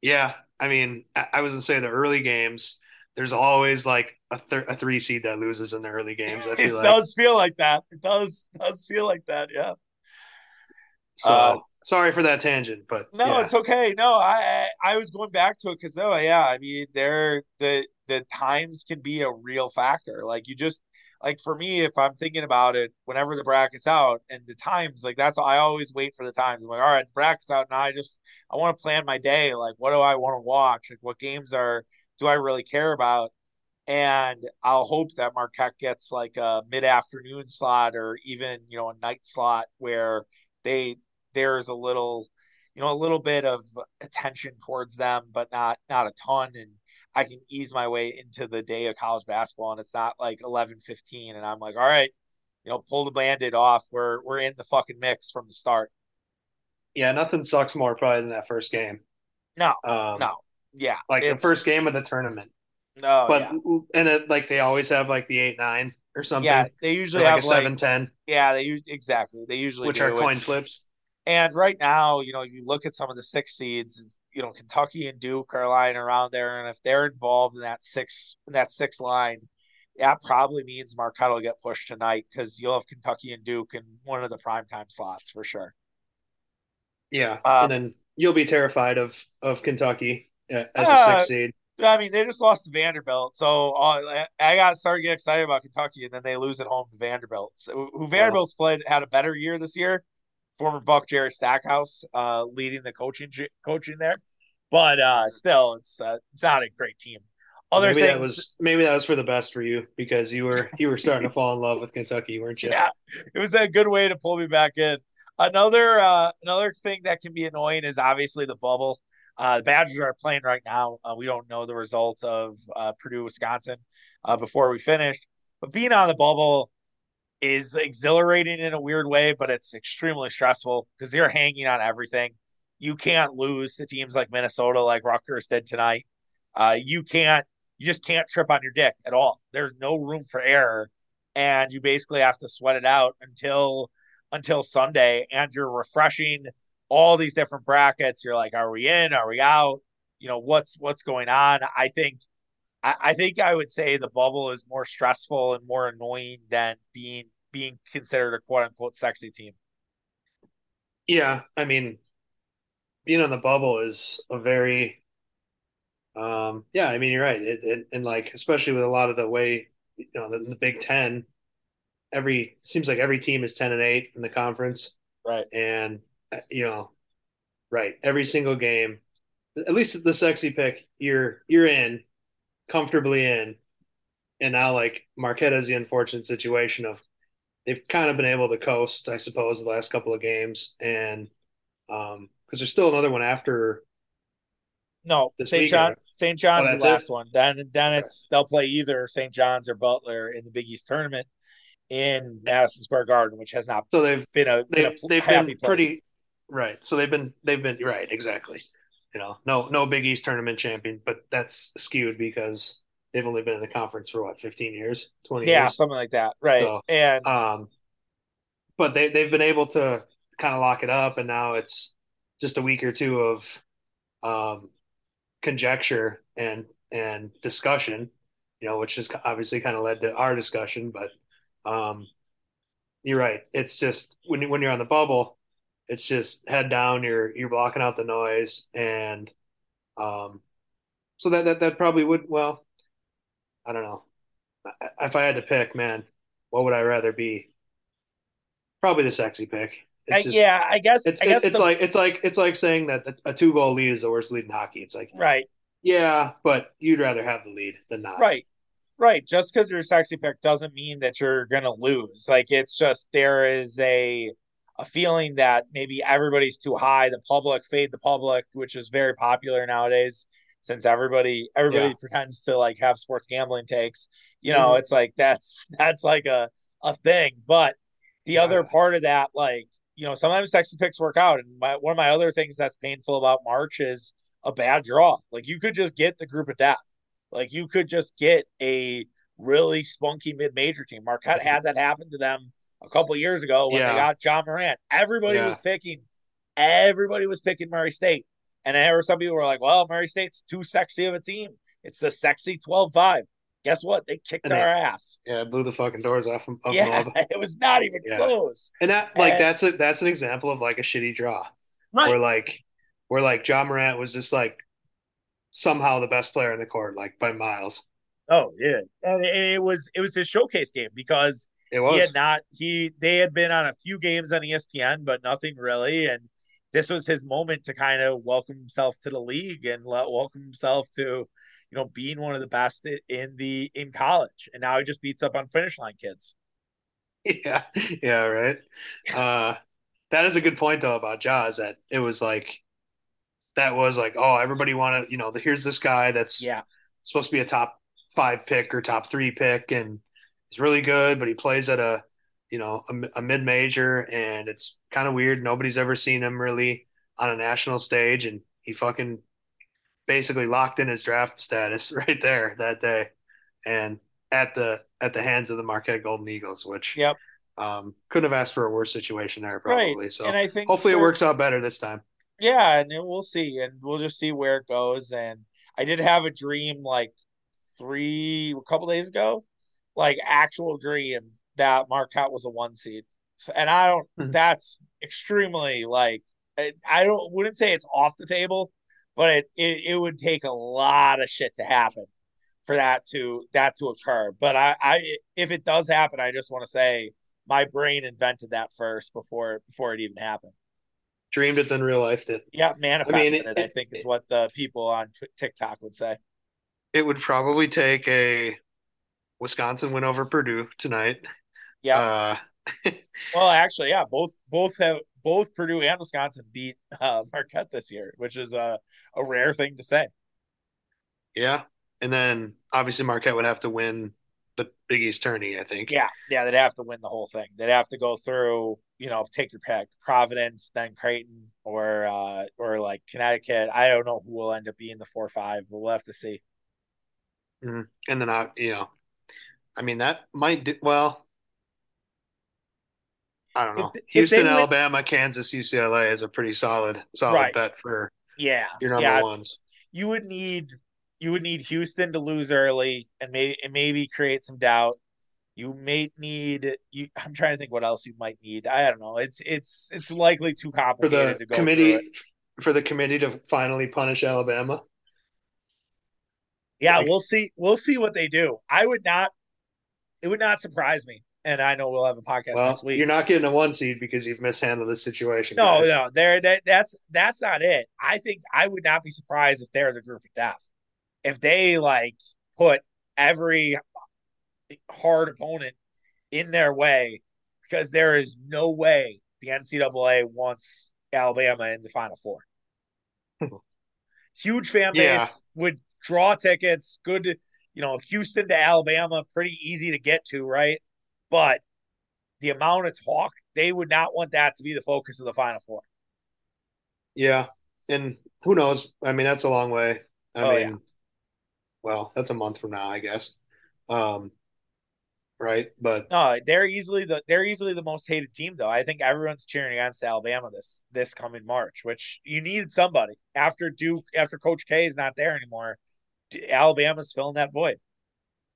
Speaker 2: Yeah. I mean, I was gonna say the early games, there's always like a, thir- a three seed that loses in the early games. I
Speaker 1: feel
Speaker 2: it like.
Speaker 1: does feel like that. It does does feel like that. Yeah.
Speaker 2: So uh, sorry for that tangent, but
Speaker 1: no,
Speaker 2: yeah.
Speaker 1: it's okay. No, I I was going back to it because though, yeah, I mean, they're the the times can be a real factor. Like you just like for me, if I'm thinking about it, whenever the bracket's out and the times, like that's I always wait for the times. I'm like, all right, bracket's out now. I just I want to plan my day. Like, what do I want to watch? Like, what games are do I really care about? And I'll hope that Marquette gets like a mid afternoon slot or even you know a night slot where they there's a little you know a little bit of attention towards them, but not not a ton and I can ease my way into the day of college basketball and it's not like 11 15 and I'm like, all right, you know, pull the bandit off. We're we're in the fucking mix from the start.
Speaker 2: Yeah, nothing sucks more probably than that first game.
Speaker 1: No, um, no, yeah,
Speaker 2: like the first game of the tournament.
Speaker 1: No,
Speaker 2: but
Speaker 1: yeah.
Speaker 2: and it, like they always have like the eight nine or something.
Speaker 1: Yeah, they usually like have
Speaker 2: a seven ten.
Speaker 1: Yeah, they exactly they usually
Speaker 2: which are coin flips.
Speaker 1: And right now, you know, you look at some of the six seeds, you know, Kentucky and Duke are lying around there, and if they're involved in that six in that six line, that probably means Marquette will get pushed tonight because you'll have Kentucky and Duke in one of the primetime slots for sure.
Speaker 2: Yeah, um, and then you'll be terrified of of Kentucky uh, as uh, a six seed.
Speaker 1: I mean, they just lost to Vanderbilt, so uh, I got started getting excited about Kentucky, and then they lose at home to Vanderbilt, so, who Vanderbilt's played had a better year this year former Buck Jerry Stackhouse uh, leading the coaching coaching there. But uh, still, it's uh, it's not a great team.
Speaker 2: Other maybe things, that was maybe that was for the best for you because you were you were starting to fall in love with Kentucky, weren't you?
Speaker 1: Yeah, it was a good way to pull me back in. Another uh, another thing that can be annoying is obviously the bubble. Uh, the Badgers are playing right now. Uh, we don't know the result of uh, Purdue, Wisconsin uh, before we finish. But being on the bubble, is exhilarating in a weird way, but it's extremely stressful because you're hanging on everything. You can't lose to teams like Minnesota, like Rutgers did tonight. Uh, you can't, you just can't trip on your dick at all. There's no room for error, and you basically have to sweat it out until until Sunday. And you're refreshing all these different brackets. You're like, are we in? Are we out? you know what's what's going on. I think I, I think I would say the bubble is more stressful and more annoying than being being considered a quote unquote sexy team.
Speaker 2: Yeah, I mean, being on the bubble is a very, um, yeah, I mean, you're right. It, it, and like, especially with a lot of the way, you know, the, the Big Ten, every seems like every team is 10 and 8 in the conference.
Speaker 1: Right.
Speaker 2: And, uh, you know, right, every single game, at least the sexy pick, you're you're in, comfortably in. And now like Marquette has the unfortunate situation of they've kind of been able to coast, I suppose, the last couple of games, and um, because there's still another one after.
Speaker 1: No, St. John's. St. John's oh, the last it? one. Then then okay. it's they'll play either St. John's or Butler in the Big East tournament in Madison Square Garden, which has not
Speaker 2: so they've
Speaker 1: been a
Speaker 2: they've,
Speaker 1: been
Speaker 2: a they've been pretty right. So they've been they've been right exactly. You know, no no Big East tournament champion, but that's skewed because they've only been in the conference for what 15 years? 20
Speaker 1: yeah
Speaker 2: years?
Speaker 1: something like that. Right. So, and
Speaker 2: um but they, they've been able to kind of lock it up and now it's just a week or two of um conjecture and and discussion you know which has obviously kind of led to our discussion but um you're right. It's just when, when you're on the bubble it's just head down you're you're blocking out the noise and um so that that, that probably would well I don't know. If I had to pick, man, what would I rather be? Probably the sexy pick.
Speaker 1: Just, yeah, I guess
Speaker 2: it's
Speaker 1: I guess
Speaker 2: it's the... like it's like it's like saying that a two goal lead is the worst lead in hockey. It's like
Speaker 1: right,
Speaker 2: yeah, but you'd rather have the lead than not.
Speaker 1: Right, right. Just because you're a sexy pick doesn't mean that you're gonna lose. Like it's just there is a a feeling that maybe everybody's too high. The public fade the public, which is very popular nowadays since everybody everybody yeah. pretends to like have sports gambling takes you know mm-hmm. it's like that's that's like a a thing but the yeah. other part of that like you know sometimes sexy picks work out and my, one of my other things that's painful about march is a bad draw like you could just get the group of death like you could just get a really spunky mid-major team marquette mm-hmm. had that happen to them a couple years ago when yeah. they got ja morant everybody was picking everybody was picking murray state and there were some people were like, well, Murray State's too sexy of a team. It's the sexy 12 5. Guess what? They kicked and our they, ass.
Speaker 2: Yeah, blew the fucking doors off them.
Speaker 1: Yeah, it was not even yeah. close.
Speaker 2: And that, like, and, that's a that's an example of like a shitty draw, right? Where like, where like Ja Morant was just like somehow the best player in the court, like by miles.
Speaker 1: Oh yeah, and it was it was his showcase game because
Speaker 2: it was.
Speaker 1: he had not he they had been on a few games on ESPN, but nothing really, and this was his moment to kind of welcome himself to the league and let, welcome himself to you know being one of the best in the in college. And now he just beats up on finish line kids.
Speaker 2: Yeah yeah right? Uh that is a good point though about jaws that it was like that was like oh everybody wanted you know the, here's this guy that's
Speaker 1: yeah.
Speaker 2: supposed to be a top five pick or top three pick and he's really good but he plays at a you know a, a mid major, and it's kind of weird. Nobody's ever seen him really on a national stage, and he fucking basically locked in his draft status right there that day, and at the at the hands of the Marquette Golden Eagles, which
Speaker 1: yep.
Speaker 2: Um, couldn't have asked for a worse situation there, probably.
Speaker 1: Right.
Speaker 2: So,
Speaker 1: and I think
Speaker 2: hopefully it works out better this time.
Speaker 1: Yeah, and we'll see, and we'll just see where it goes. And I did have a dream like three, a couple days ago, like actual dream that Marquette was a one seed. So, and I don't. Mm-hmm. That's extremely like I don't wouldn't say it's off the table, but it, it it would take a lot of shit to happen for that to that to occur. But I I if it does happen, I just want to say my brain invented that first before before it even happened.
Speaker 2: Dreamed it, then real life did.
Speaker 1: Yeah, manifested I mean, it, it, I think is what the people on TikTok would say.
Speaker 2: It would probably take a Wisconsin win over Purdue tonight.
Speaker 1: Yeah. Uh, well, actually, yeah, both both have both Purdue and Wisconsin beat uh, Marquette this year, which is a a rare thing to say.
Speaker 2: Yeah, and then obviously Marquette would have to win the Big East tourney. I think.
Speaker 1: Yeah, yeah, they'd have to win the whole thing. They'd have to go through, you know, take your pick, Providence, then Creighton, or uh, or like Connecticut. I don't know who will end up being the four five, but we'll have to see.
Speaker 2: Mm-hmm. And then I, you know, I mean that might do, well. I don't know. If, Houston, if Alabama, win... Kansas, UCLA is a pretty solid, solid right. bet for
Speaker 1: yeah
Speaker 2: your number
Speaker 1: yeah,
Speaker 2: ones.
Speaker 1: you would need you would need Houston to lose early and maybe and maybe create some doubt. You may need you. I'm trying to think what else you might need. I don't know. It's it's it's likely too complicated to go
Speaker 2: committee for the committee to finally punish Alabama.
Speaker 1: Yeah, like, we'll see. We'll see what they do. I would not. It would not surprise me and I know we'll have a podcast well, next week.
Speaker 2: You're not getting a one seed because you've mishandled this situation.
Speaker 1: No, guys. no, there that, that's that's not it. I think I would not be surprised if they're the group of death. If they like put every hard opponent in their way, because there is no way the NCAA wants Alabama in the Final Four. Huge fan base yeah. would draw tickets. Good, you know, Houston to Alabama, pretty easy to get to, right? But the amount of talk, they would not want that to be the focus of the Final Four.
Speaker 2: Yeah. And who knows? I mean, that's a long way. I oh, mean, yeah. well, that's a month from now, I guess. Um, right? But
Speaker 1: no, they're easily the they're easily the most hated team, though. I think everyone's cheering against Alabama this this coming March, which you needed somebody after Duke after Coach K is not there anymore. Alabama's filling that void.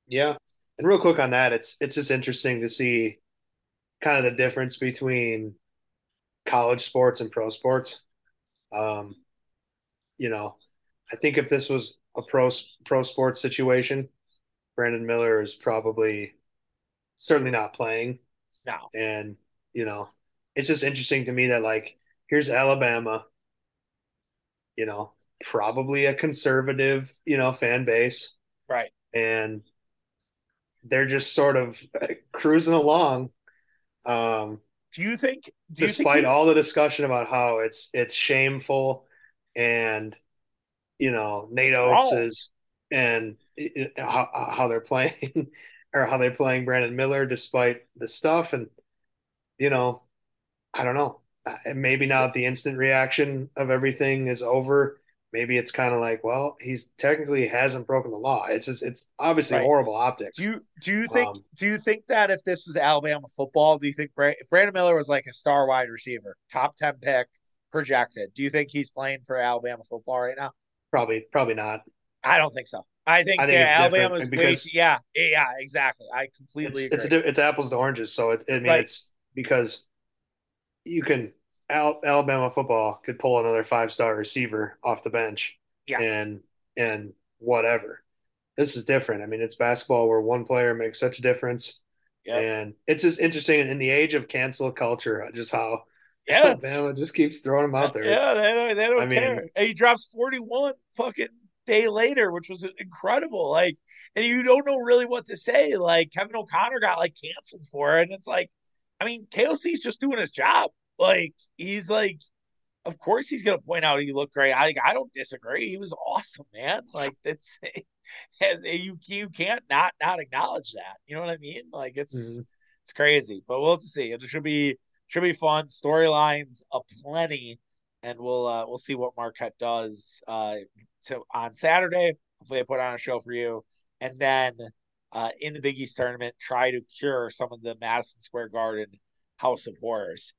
Speaker 2: Yeah, and real quick on that, it's it's just interesting to see kind of the difference between college sports and pro sports. Um, you know, I think if this was a pro pro sports situation, Brandon Miller is probably certainly not playing.
Speaker 1: now.
Speaker 2: And, you know, it's just interesting to me that like here's Alabama, you know, probably a conservative, you know, fan base.
Speaker 1: Right.
Speaker 2: And they're just sort of cruising along. Um,
Speaker 1: do you think,
Speaker 2: do despite you think he... all the discussion about how it's it's shameful and you know Nate Oats is and how, how they're playing or how they're playing Brandon Miller despite the stuff and you know I don't know maybe now the instant reaction of everything is over maybe it's kind of like, well, he's technically hasn't broken the law. It's just it's obviously right. horrible optics.
Speaker 1: Do you do you think um, do you think that if this was Alabama football, do you think if Brandon Miller was like a star wide receiver, top ten pick, projected, do you think he's playing for Alabama football right now?
Speaker 2: Probably, probably not.
Speaker 1: I don't think so. I think, I think yeah, Alabama's because way, yeah, yeah, exactly. I completely
Speaker 2: it's, agree. It's, it's apples to oranges. So it, I mean, right. it's because you can Alabama football could pull another five star receiver off the bench,
Speaker 1: yeah.
Speaker 2: and and whatever. This is different. I mean, it's basketball where one player makes such a difference, yep. and it's just interesting in the age of cancel culture, just how yeah. Alabama just keeps throwing them out there.
Speaker 1: Yeah, they don't, they don't I care. Mean, and he drops forty one fucking day later, which was incredible. Like, and you don't know really what to say. Like Kevin O'Connor got like canceled for it, and it's like, I mean, KOC's just doing his job. Like he's like, of course he's gonna point out he looked great. I I don't disagree. He was awesome, man. Like that's you you can't not not acknowledge that. You know what I mean? Like it's mm-hmm. it's crazy. But we'll see. It should be should be fun. Storylines aplenty, and we'll uh, we'll see what Marquette does uh to on Saturday. Hopefully, they put on a show for you, and then uh, in the Big East tournament, try to cure some of the Madison Square Garden House of Horrors.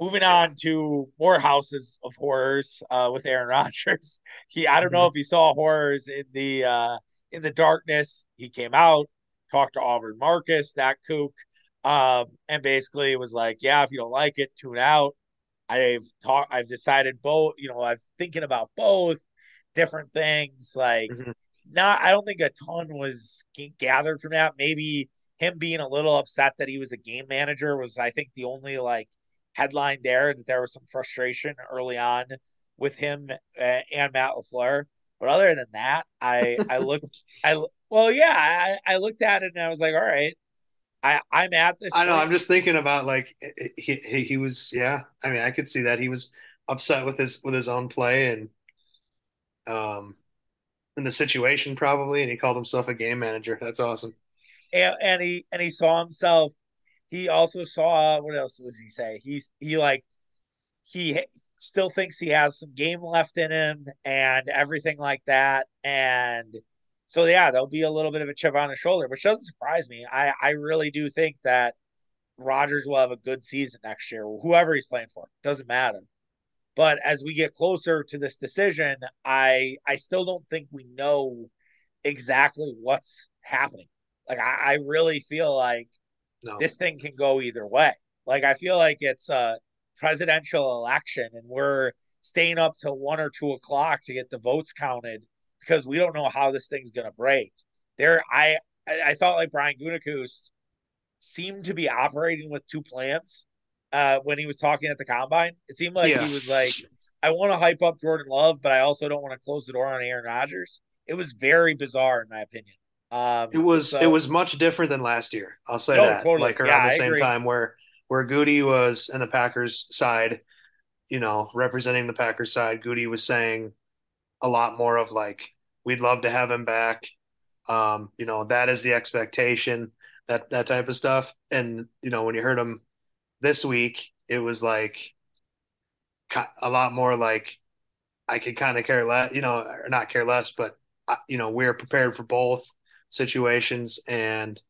Speaker 1: Moving on to more houses of horrors uh, with Aaron Rodgers. He I don't mm-hmm. know if he saw horrors in the uh, in the darkness. He came out, talked to Aubrey Marcus, that kook, um, and basically was like, "Yeah, if you don't like it, tune out." I've talked. I've decided both. You know, I'm thinking about both different things. Like, mm-hmm. not. I don't think a ton was gathered from that. Maybe him being a little upset that he was a game manager was, I think, the only like headline there that there was some frustration early on with him uh, and Matt LaFleur. But other than that, I I looked I well yeah I, I looked at it and I was like all right I I'm at this.
Speaker 2: I know. I'm just thinking about like he, he he was yeah I mean I could see that he was upset with his with his own play and um in the situation probably and he called himself a game manager. That's awesome.
Speaker 1: And, and he and he saw himself he also saw uh, what else was he say? He's he like he still thinks he has some game left in him and everything like that. And so yeah, there'll be a little bit of a chip on his shoulder, which doesn't surprise me. I I really do think that Rodgers will have a good season next year, whoever he's playing for. Doesn't matter. But as we get closer to this decision, I I still don't think we know exactly what's happening. Like I, I really feel like no. this thing can go either way. Like I feel like it's a presidential election and we're staying up till one or two o'clock to get the votes counted because we don't know how this thing's gonna break. There I I, thought like Brian Gutekunst seemed to be operating with two plans uh, when he was talking at the combine. It seemed like yeah. he was like, I want to hype up Jordan Love, but I also don't want to close the door on Aaron Rodgers. It was very bizarre in my opinion.
Speaker 2: Um, it was so, it was much different than last year. I'll say no, that. Totally. Like around yeah, the I same agree. time where where Goody was in the Packers side, you know, representing the Packers side, Goody was saying a lot more of like, we'd love to have him back. Um, you know, that is the expectation, that that type of stuff. And you know, when you heard him this week, it was like a lot more like I could kind of care less, you know, or not care less, but uh, you know, we're prepared for both situations. And,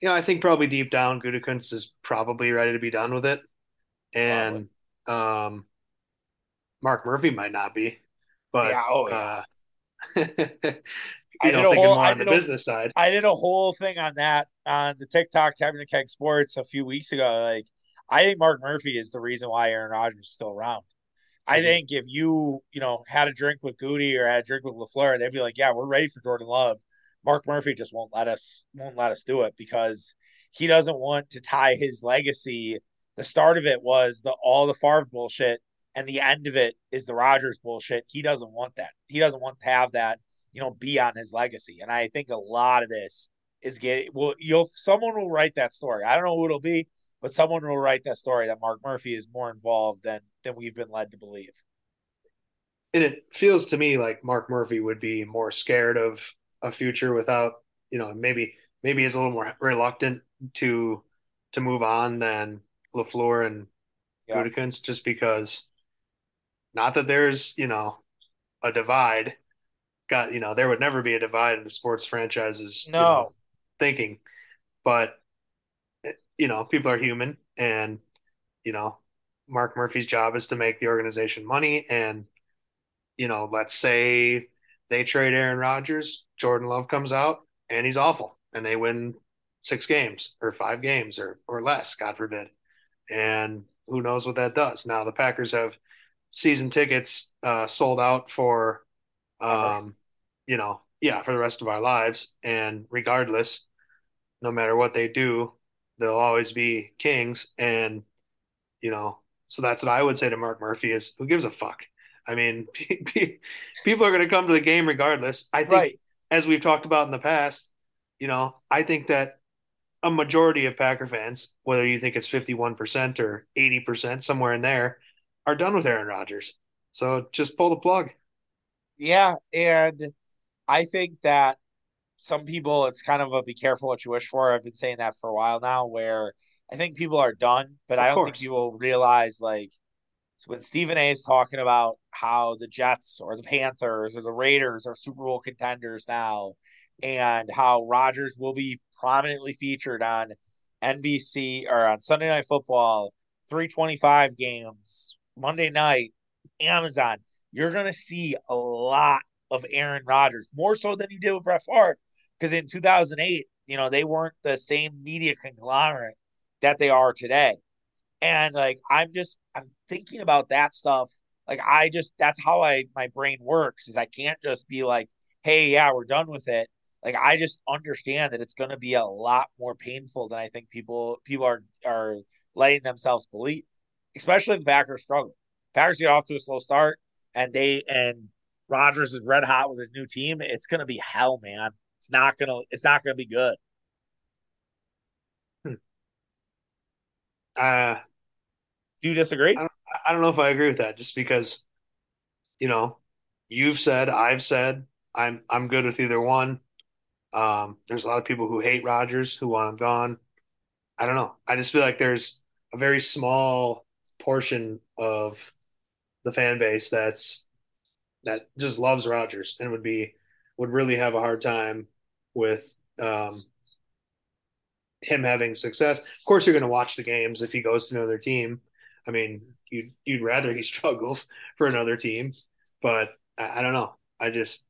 Speaker 2: you know, I think probably deep down, Gutekunst is probably ready to be done with it. And um, Mark Murphy might not be, but yeah, oh, yeah. Uh, know, thinking whole, more on the a, business side.
Speaker 1: I did a whole thing on that on the TikTok Tapping the Keg Sports a few weeks ago. Like, I think Mark Murphy is the reason why Aaron Rodgers is still around. I mm-hmm. think if you, you know, had a drink with Goody or had a drink with LaFleur, they'd be like, "Yeah, we're ready for Jordan Love." Mark Murphy just won't let us won't let us do it because he doesn't want to tie his legacy. The start of it was the all the Favre bullshit, and the end of it is the Rodgers bullshit. He doesn't want that. He doesn't want to have that, you know, be on his legacy. And I think a lot of this is getting well, you'll someone will write that story. I don't know who it'll be, but someone will write that story that Mark Murphy is more involved than than we've been led to believe.
Speaker 2: And it feels to me like Mark Murphy would be more scared of a future without you know maybe maybe is a little more reluctant to to move on than LaFleur and yeah. Gutekunst just because not that there's you know a divide got you know there would never be a divide in the sports franchises
Speaker 1: no you know,
Speaker 2: thinking but eh, you know people are human and you know Mark Murphy's job is to make the organization money and you know let's say they trade Aaron Rodgers, Jordan Love comes out and he's awful, and they win six games or five games or or less, God forbid. And who knows what that does? Now the Packers have season tickets uh, sold out for, um, you know, yeah, for the rest of our lives, and regardless, no matter what they do, they'll always be kings. And you know, so that's what I would say to Mark Murphy is who gives a fuck? I mean, people are going to come to the game regardless. I think, right. As we've talked about in the past, you know, I think that a majority of Packer fans, whether you think it's 51% or 80%, somewhere in there, are done with Aaron Rodgers. So just pull the plug.
Speaker 1: Yeah. And I think that some people, it's kind of a be careful what you wish for. I've been saying that for a while now, where I think people are done, but of I don't course. think people realize like when Stephen A is talking about how the Jets or the Panthers or the Raiders are Super Bowl contenders now, and how Rodgers will be prominently featured on NBC or on Sunday Night Football, 325 games, Monday night, Amazon, you're going to see a lot of Aaron Rodgers, more so than you did with Brett Favre. Because in 2008, you know, they weren't the same media conglomerate that they are today. And like, I'm just, I'm thinking about that stuff like I just that's how I my brain works is I can't just be like, hey, yeah, we're done with it. Like I just understand that it's going to be a lot more painful than I think people people are are letting themselves believe, especially if the Packers struggle. Packers get off to a slow start, and they and Rodgers is red hot with his new team. It's going to be hell, man. It's not gonna. It's not gonna be good.
Speaker 2: Hmm. Uh,
Speaker 1: do you disagree?
Speaker 2: I don't, I don't know if I agree with that just because, you know, you've said, I've said, I'm I'm good with either one. Um, there's a lot of people who hate Rodgers who want him gone. I don't know. I just feel like there's a very small portion of the fan base that's that just loves Rodgers and would be would really have a hard time with um, him having success. Of course, you're going to watch the games if he goes to another team. I mean, you'd you'd rather he struggles for another team, but I, I don't know. I just,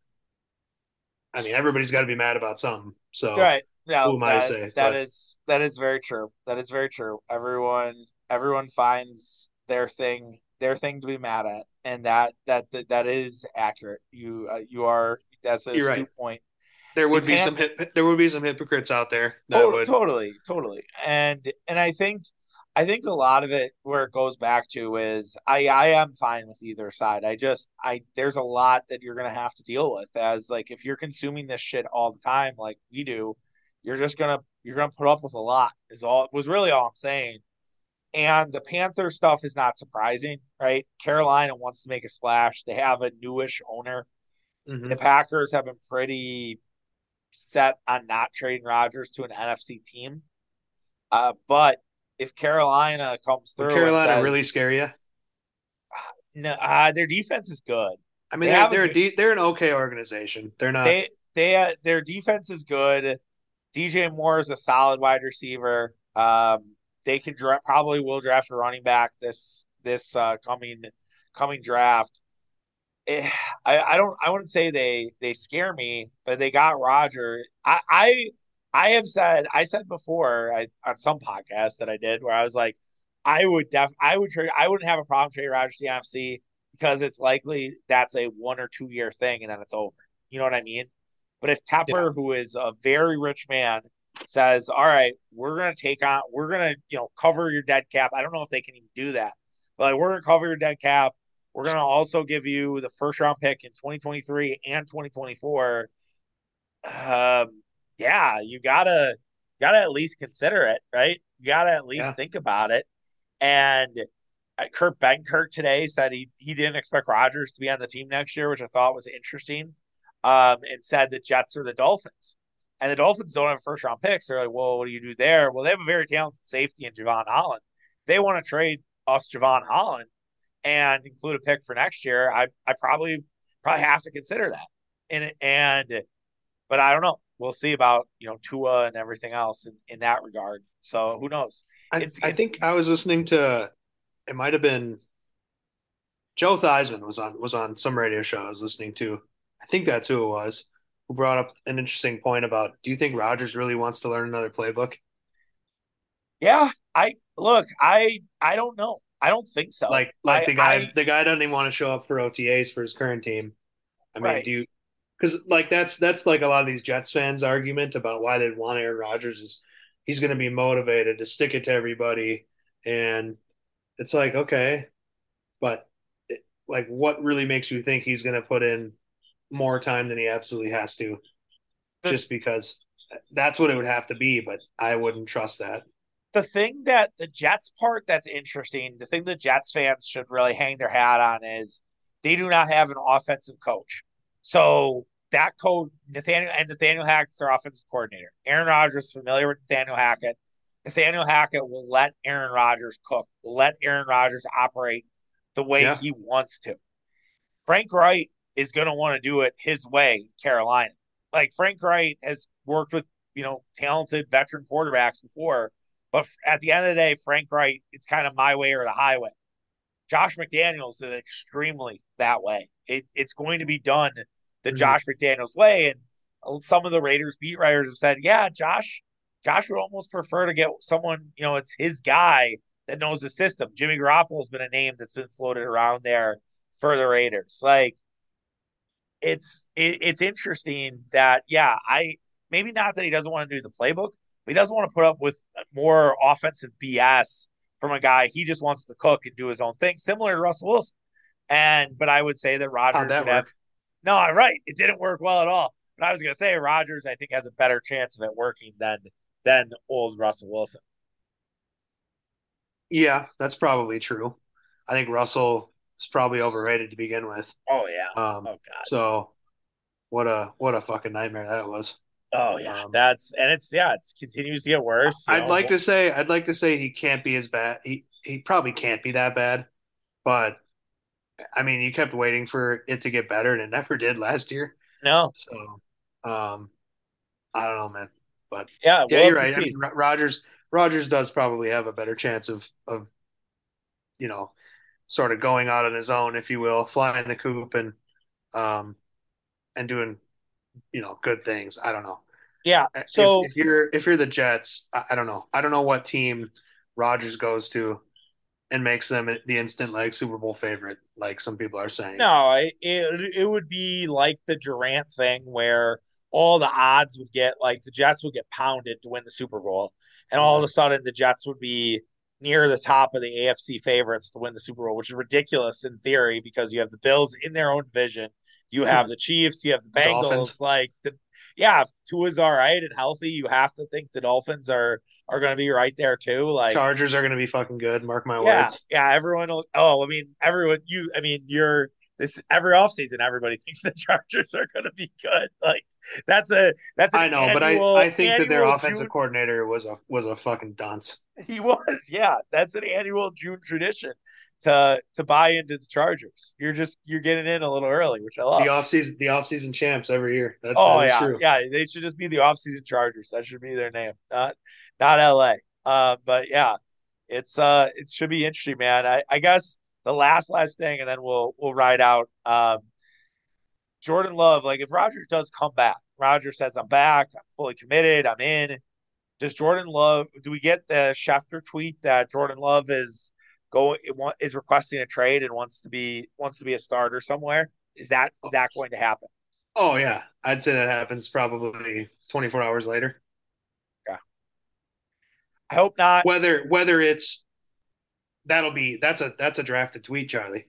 Speaker 2: I mean, everybody's got to be mad about something. So
Speaker 1: right. Yeah,
Speaker 2: who am I
Speaker 1: that,
Speaker 2: to say?
Speaker 1: that
Speaker 2: But
Speaker 1: is that is very true. That is very true. Everyone everyone finds their thing their thing to be mad at, and that that that, that is accurate. You uh, you are that's
Speaker 2: a right.
Speaker 1: point.
Speaker 2: There
Speaker 1: The
Speaker 2: would be some hip, there would be some hypocrites out there that
Speaker 1: to-
Speaker 2: would.
Speaker 1: totally, totally, and and I think I think a lot of it where it goes back to is I I am fine with either side. I just I there's a lot that you're gonna have to deal with as like if you're consuming this shit all the time like we do, you're just gonna you're gonna put up with a lot. Is all was really all I'm saying. And the Panther stuff is not surprising, right? Carolina wants to make a splash. They have a newish owner. The
Speaker 2: Mhm.
Speaker 1: Packers have been pretty set on not trading Rodgers to an NFC team. Uh, but if Carolina comes
Speaker 2: Would
Speaker 1: through,
Speaker 2: Carolina
Speaker 1: says,
Speaker 2: really scare you?
Speaker 1: No, uh, their defense is good.
Speaker 2: I mean,
Speaker 1: They
Speaker 2: they're they're de- they're an okay organization. They're not.
Speaker 1: They they uh, their defense is good. DJ Moore is a solid wide receiver. Um, they can draft probably will draft a running back this this uh, coming coming draft. Eh, I, I don't I wouldn't say they they scare me, but they got Roger. I I I have said I said before I, on some podcast that I did where I was like I would def I would trade I wouldn't have a problem trading Roger to the NFC because it's likely that's a one or two year thing and then it's over. You know what I mean? But if Tepper,
Speaker 2: Yeah.
Speaker 1: who is a very rich man, says, "All right, we're gonna take on, we're gonna, you know, cover your dead cap." I don't know if they can even do that, but like, we're gonna cover your dead cap. We're gonna also give you the first round pick in 2023 and 2024. Um, yeah, you gotta, gotta at least consider it, right? You gotta at least
Speaker 2: Yeah.
Speaker 1: think about it. And uh, Kurt Benkert today said he he didn't expect Rodgers to be on the team next year, which I thought was interesting. Um, and said the Jets are the Dolphins, and the Dolphins don't have first round picks. They're like, well, what do you do there? Well, they have a very talented safety in Jevon Holland. They want to trade us Jevon Holland and include a pick for next year. I I probably probably have to consider that. And and but I don't know. We'll see about you know Tua and everything else in, in that regard. So who knows?
Speaker 2: I,
Speaker 1: It's-
Speaker 2: I
Speaker 1: it's-
Speaker 2: think I was listening to it might have been Joe Theismann was on was on some radio show I was listening to. I think that's who it was who brought up an interesting point about do you think Rodgers really wants to learn another playbook?
Speaker 1: Yeah, I look. I I don't know. I don't think so.
Speaker 2: Like like
Speaker 1: I-
Speaker 2: the guy
Speaker 1: I-
Speaker 2: the guy doesn't even want to show up for OTAs for his current team. I mean,
Speaker 1: Right.
Speaker 2: do you because like that's that's like a lot of these Jets fans argument about why they'd want Aaron Rodgers is he's going to be motivated to stick it to everybody and it's like okay but it, like what really makes you think he's going to put in more time than he absolutely has to just because that's what it would have to be but I wouldn't trust that
Speaker 1: the thing that the Jets part that's interesting, the thing the Jets fans should really hang their hat on is they do not have an offensive coach. So that code, Nathaniel and Nathaniel Hackett's their offensive coordinator. Aaron Rodgers is familiar with Nathaniel Hackett. Nathaniel Hackett will let Aaron Rodgers cook, will let Aaron Rodgers operate the way
Speaker 2: Yeah.
Speaker 1: he wants to. Frank Reich is going to want to do it his way, Carolina. Like Frank Reich has worked with, you know, talented veteran quarterbacks before, but at the end of the day, Frank Reich, it's kind of my way or the highway. Josh McDaniels is extremely that way. It, it's going to be done the
Speaker 2: Mhm.
Speaker 1: Josh McDaniels way. And some of the Raiders beat writers have said, yeah, Josh, Josh would almost prefer to get someone, you know, it's his guy that knows the system. Jimmy Garoppolo has been a name that's been floated around there for the Raiders. Like, it's it, it's interesting that yeah, I maybe not that he doesn't want to do the playbook, but he doesn't want to put up with more offensive BS from a guy. He just wants to cook and do his own thing, similar to Russell Wilson. And but I would say that Rodgers would have
Speaker 2: work
Speaker 1: no, I'm right. It didn't work well at all. But I was gonna say Rodgers, I think, has a better chance of it working than than old Russell Wilson.
Speaker 2: yeah that's probably true I think Russell is probably overrated to begin with
Speaker 1: Oh yeah.
Speaker 2: um
Speaker 1: Oh god.
Speaker 2: so what a what a fucking nightmare that was
Speaker 1: Oh yeah.
Speaker 2: Um,
Speaker 1: That's and it's yeah, it continues to get worse.
Speaker 2: I'd
Speaker 1: know.
Speaker 2: like to say I'd like to say he can't be as bad. He he probably can't be that bad, but I mean, you kept waiting for it to get better, and it never did last year.
Speaker 1: no.
Speaker 2: So, um, I don't know, man. But
Speaker 1: Yeah,
Speaker 2: yeah,
Speaker 1: we'll
Speaker 2: you're right. I mean, Rodgers Rodgers does probably have a better chance of of you know sort of going out on his own, if you will, flying the coop and um and doing you know good things. I don't know.
Speaker 1: Yeah. So
Speaker 2: if you're if you're the Jets, I, I don't know. I don't know what team Rodgers goes to and makes them the instant like Super Bowl favorite, like some people are saying.
Speaker 1: no, it, it would be like the Durant thing where all the odds would get like the Jets would get pounded to win the Super Bowl, and all of a mm-hmm. sudden the Jets would be near the top of the AFC favorites to win the Super Bowl, which is ridiculous in theory because you have the Bills in their own division, you have mm-hmm. the Chiefs, you have the
Speaker 2: Dolphins.
Speaker 1: Bengals. Like the yeah, if Tua's all right and healthy, you have to think the Dolphins are are going to be right there too. Like
Speaker 2: Chargers are going to be fucking good. Mark my
Speaker 1: Yeah,
Speaker 2: words.
Speaker 1: yeah. Everyone will. Oh, I mean, everyone. You. I mean, you're this every offseason, Everybody thinks the Chargers are going to be good. Like that's a that's an
Speaker 2: I know, but I I think that their offensive
Speaker 1: June.
Speaker 2: coordinator was a was a fucking dunce.
Speaker 1: He was. Yeah, that's an annual June tradition to to buy into the Chargers. You're just you're getting in a little early, which I love.
Speaker 2: The offseason the offseason champs every year. That
Speaker 1: Oh
Speaker 2: that
Speaker 1: yeah,
Speaker 2: true.
Speaker 1: yeah. They should just be the offseason Chargers. That should be their name, not not LA. Uh, but yeah, it's uh it should be interesting, man. I, I guess the last last thing, and then we'll we'll ride out. Um, Jordan Love, like if Rodgers does come back, Rodgers says I'm back, I'm fully committed, I'm in. Does Jordan Love? Do we get the Schefter tweet that Jordan Love is going is requesting a trade and wants to be wants to be a starter somewhere? Is that is that going to happen?
Speaker 2: Oh yeah, I'd say that happens probably 24 hours later.
Speaker 1: Yeah, I hope not.
Speaker 2: Whether whether it's that'll be that's a that's a drafted tweet, Charlie.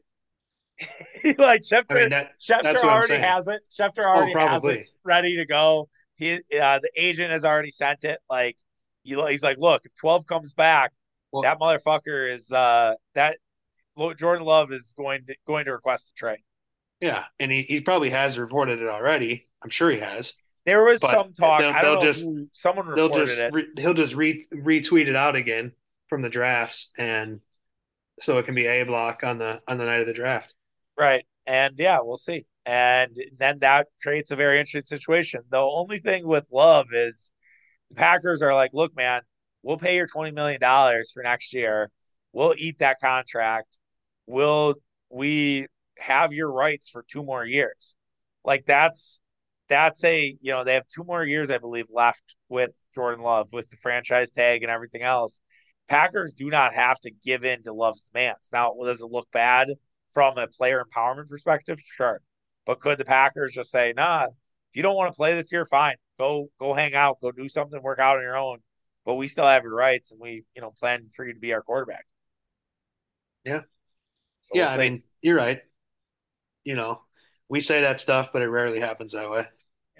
Speaker 1: like
Speaker 2: I
Speaker 1: Schefter,
Speaker 2: mean that
Speaker 1: Schefter already has it. Schefter
Speaker 2: Oh,
Speaker 1: already has it ready to go. He, uh, the agent has already sent it. Like, he, he's like, look, if twelve comes back,
Speaker 2: Well,
Speaker 1: that motherfucker is uh that Jordan Love is going to going to request a trade.
Speaker 2: yeah, and he, he probably has reported it already. I'm sure he has.
Speaker 1: There was
Speaker 2: But
Speaker 1: some talk.
Speaker 2: they'll- they'll just-
Speaker 1: who someone
Speaker 2: They'll just
Speaker 1: it.
Speaker 2: re, he'll just re, retweet it out again from the drafts, and so it can be a block on the on the night of the draft.
Speaker 1: Right. And yeah, we'll see. And then that creates a very interesting situation. The only thing with Love is the Packers are like, look, man, we'll pay your $20 million for next year. We'll eat that contract. We'll, we have your rights for two more years. Like that's, that's a, you know, they have two more years, I believe, left with Jordan Love with the franchise tag and everything else. Packers do not have to give in to Love's demands. Now, does it look bad from a player empowerment perspective? Sure. But could the Packers just say, nah, if you don't want to play this year, fine. Go go hang out, go do something, work out on your own. But we still have your rights and we, you know, plan for you to be our quarterback.
Speaker 2: Yeah.
Speaker 1: So we'll
Speaker 2: yeah, I
Speaker 1: see.
Speaker 2: mean, you're right. You know, we say that stuff, but it rarely happens that way.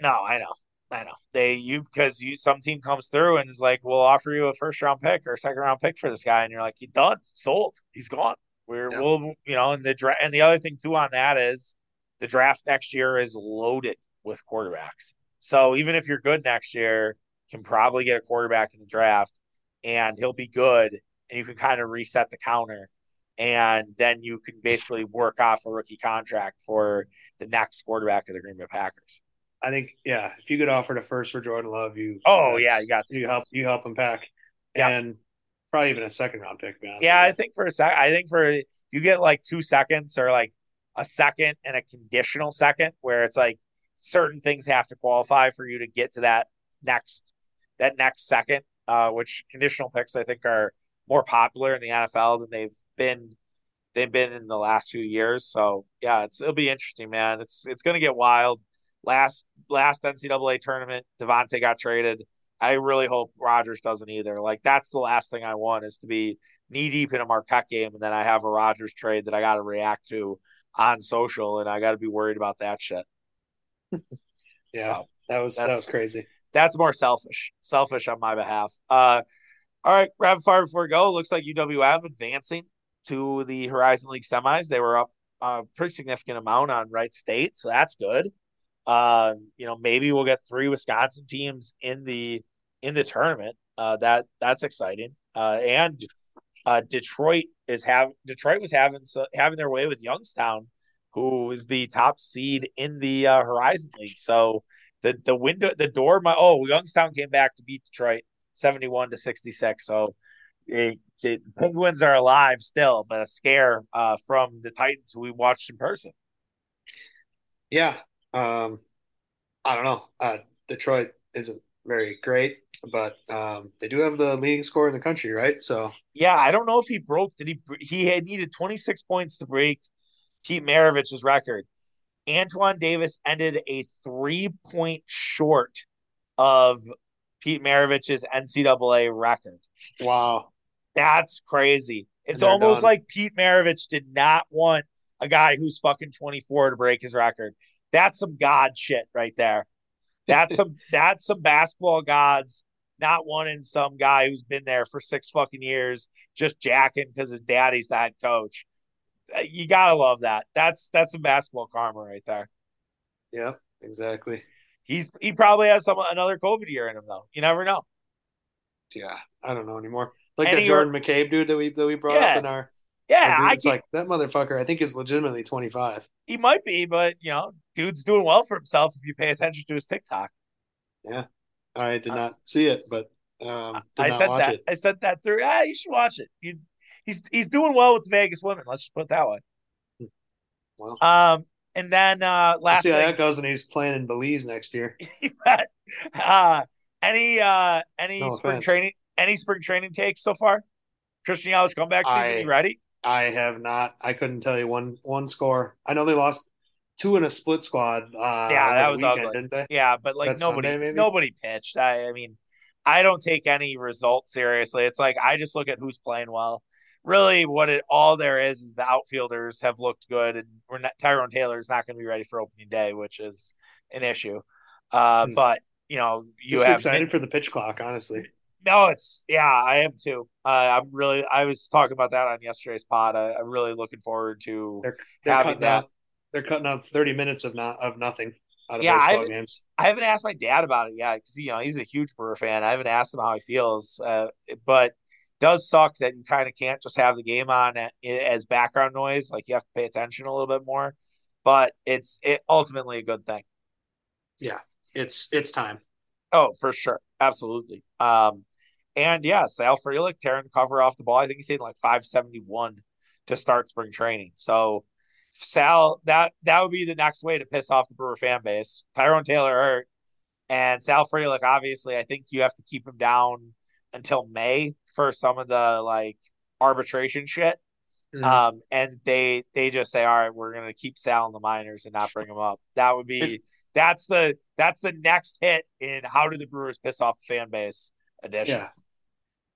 Speaker 1: No, I know. I know. They you because you some team comes through and is like, we'll offer you a first round pick or a second round pick for this guy, and you're like, he's done, sold, he's gone. We're
Speaker 2: Yeah.
Speaker 1: we'll you know, and the draft and the other thing too on that is the draft next year is loaded with quarterbacks. So even if you're good next year, can probably get a quarterback in the draft and he'll be good and you can kind of reset the counter and then you can basically work off a rookie contract for the next quarterback of the Green Bay Packers.
Speaker 2: I think, yeah, if you could offer a first for Jordan Love, you
Speaker 1: Oh, yeah, you got to.
Speaker 2: you help you help him pack,
Speaker 1: Yeah.
Speaker 2: and probably even a second round pick. honest
Speaker 1: Yeah, I think for a sec, I think for you get like two seconds or like a second and a conditional second, where it's like certain things have to qualify for you to get to that next that next second. Uh, which conditional picks I think are more popular in the NFL than they've been they've been in the last few years. So yeah, it's it'll be interesting, man. It's it's gonna get wild. Last last NCAA tournament, Davante got traded. I really hope Rodgers doesn't either. Like that's the last thing I want is to be knee deep in a Marquette game and then I have a Rodgers trade that I got to react to on social and I got to be worried about that shit.
Speaker 2: Yeah,
Speaker 1: So
Speaker 2: that was that was crazy.
Speaker 1: That's more selfish, selfish on my behalf. Uh, all right, rapid fire before we go. Looks like UWM advancing to the Horizon League semis. They were up a pretty significant amount on Wright State, so that's good. Um, you know, maybe we'll get three Wisconsin teams in the in the tournament. Uh, that that's exciting. Uh, and uh, Detroit is have Detroit was having so, having their way with Youngstown, who is the top seed in the uh, Horizon League. So the the window the door my oh Youngstown came back to beat Detroit 71 to 66. So eh, the Penguins are alive still, but a scare uh, from the Titans we watched in person.
Speaker 2: Yeah. Um, I don't know. Uh, Detroit isn't very great, but um, they do have the leading score in the country, right? So
Speaker 1: Yeah, I don't know if he broke. Did he? He had needed 26 points to break Pete Maravich's record. Antoine Davis ended a three point short of Pete Maravich's NCAA record.
Speaker 2: wow,
Speaker 1: That's crazy. It's almost
Speaker 2: done.
Speaker 1: like Pete Maravich did not want a guy who's fucking 24 to break his record. That's some god shit right there. That's some that's some basketball gods not wanting some guy who's been there for six fucking years just jacking because his daddy's the head coach. Uh, You gotta love that. That's that's some basketball karma right there.
Speaker 2: yeah, exactly.
Speaker 1: He's he probably has some another COVID year in him though. You never know.
Speaker 2: Yeah, I don't know anymore. Like
Speaker 1: And
Speaker 2: that Jordan McCabe dude that we that we brought
Speaker 1: Yeah.
Speaker 2: up in our, our
Speaker 1: Yeah,
Speaker 2: group.
Speaker 1: I
Speaker 2: It's like that motherfucker. I think is legitimately 25.
Speaker 1: he might be, but you know, dude's doing well for himself if you pay attention to his TikTok.
Speaker 2: Yeah, I did
Speaker 1: Uh,
Speaker 2: not see it, but um,
Speaker 1: I
Speaker 2: watch
Speaker 1: that.
Speaker 2: it.
Speaker 1: I said that through. Ah, you should watch it. You, he's he's doing well with the Vegas women. Let's just put it that way.
Speaker 2: Well,
Speaker 1: Um, and then uh,
Speaker 2: we'll
Speaker 1: last
Speaker 2: see how
Speaker 1: thing,
Speaker 2: that goes, and he's playing in Belize next year.
Speaker 1: uh, any uh, any
Speaker 2: No
Speaker 1: spring
Speaker 2: offense.
Speaker 1: training, any spring training takes so far? Christian Yelich comeback season.
Speaker 2: I-
Speaker 1: you ready?
Speaker 2: I have not. I couldn't tell you one one score. I know they lost two in a split squad. Uh,
Speaker 1: Yeah, that was
Speaker 2: weekend,
Speaker 1: ugly.
Speaker 2: didn't they?
Speaker 1: Yeah, but like
Speaker 2: That's
Speaker 1: nobody,
Speaker 2: Sunday,
Speaker 1: nobody pitched. I, I mean, I don't take any result seriously. It's like I just look at who's playing well. Really, what it all there is is the outfielders have looked good, and we're not Tyrone Taylor is not going to be ready for opening day, which is an issue. Uh,
Speaker 2: Hmm.
Speaker 1: but you know, you
Speaker 2: Just
Speaker 1: have
Speaker 2: excited for the pitch clock, honestly.
Speaker 1: no, it's yeah, I am too. Uh, I'm really. I was talking about that on yesterday's pod. I, I'm really looking forward to
Speaker 2: They're they're
Speaker 1: having
Speaker 2: cutting
Speaker 1: that.
Speaker 2: out they're cutting out 30 minutes of not of nothing out of
Speaker 1: Yeah,
Speaker 2: baseball
Speaker 1: I-
Speaker 2: games.
Speaker 1: I haven't asked my dad about it yet because you know he's a huge Brewer fan. I haven't asked him how he feels, uh, but does suck that you kind of can't just have the game on as background noise. Like you have to pay attention a little bit more. But it's it ultimately a good thing.
Speaker 2: Yeah, it's it's time.
Speaker 1: Oh, for sure, absolutely. Um, and yeah, Sal Frelick tearing the cover off the ball. I think he's hitting like five seventy one to start spring training. So Sal, that that would be the next way to piss off the Brewer fan base. Tyrone Taylor hurt, and Sal Frelick. Obviously, I think you have to keep him down until May for some of the like arbitration shit.
Speaker 2: Mhm.
Speaker 1: Um, and they they just say, all right, we're gonna keep Sal in the minors and not bring him up. That would be that's the that's the next hit in how do the Brewers piss off the fan base edition.
Speaker 2: yeah.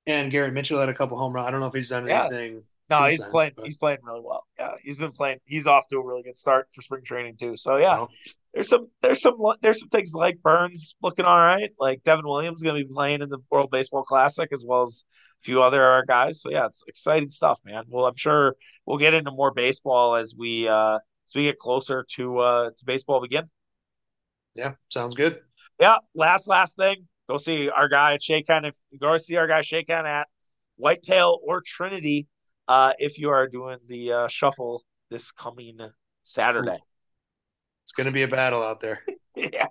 Speaker 2: And Garrett Mitchell had a couple home runs. I don't know if he's done
Speaker 1: Yeah.
Speaker 2: anything.
Speaker 1: No, he's
Speaker 2: then,
Speaker 1: playing.
Speaker 2: but-
Speaker 1: He's playing really well. Yeah, he's been playing. He's off to a really good start for spring training too. So yeah, there's some there's some there's some things like Burnes looking all right. Like Devin Williams going to be playing in the World Baseball Classic as well as few other guys. So yeah, it's exciting stuff, man. Well, I'm sure we'll get into more baseball as we uh as we get closer to uh to baseball begin.
Speaker 2: yeah, sounds good.
Speaker 1: Yeah, last last thing. Go see our guy at Shaka. If go see our guy Shaka at Whitetail or Trinity, uh, if you are doing the uh, shuffle this coming Saturday.
Speaker 2: It's gonna be a battle out there.
Speaker 1: yeah,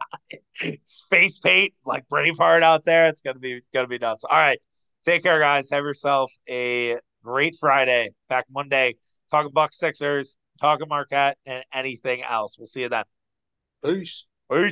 Speaker 1: space paint like Braveheart out there. It's gonna be gonna be nuts. All right, take care, guys. Have yourself a great Friday. Back Monday. Talking Buck Sixers, talking Marquette, and anything else. We'll see you then.
Speaker 2: Peace.
Speaker 1: Peace.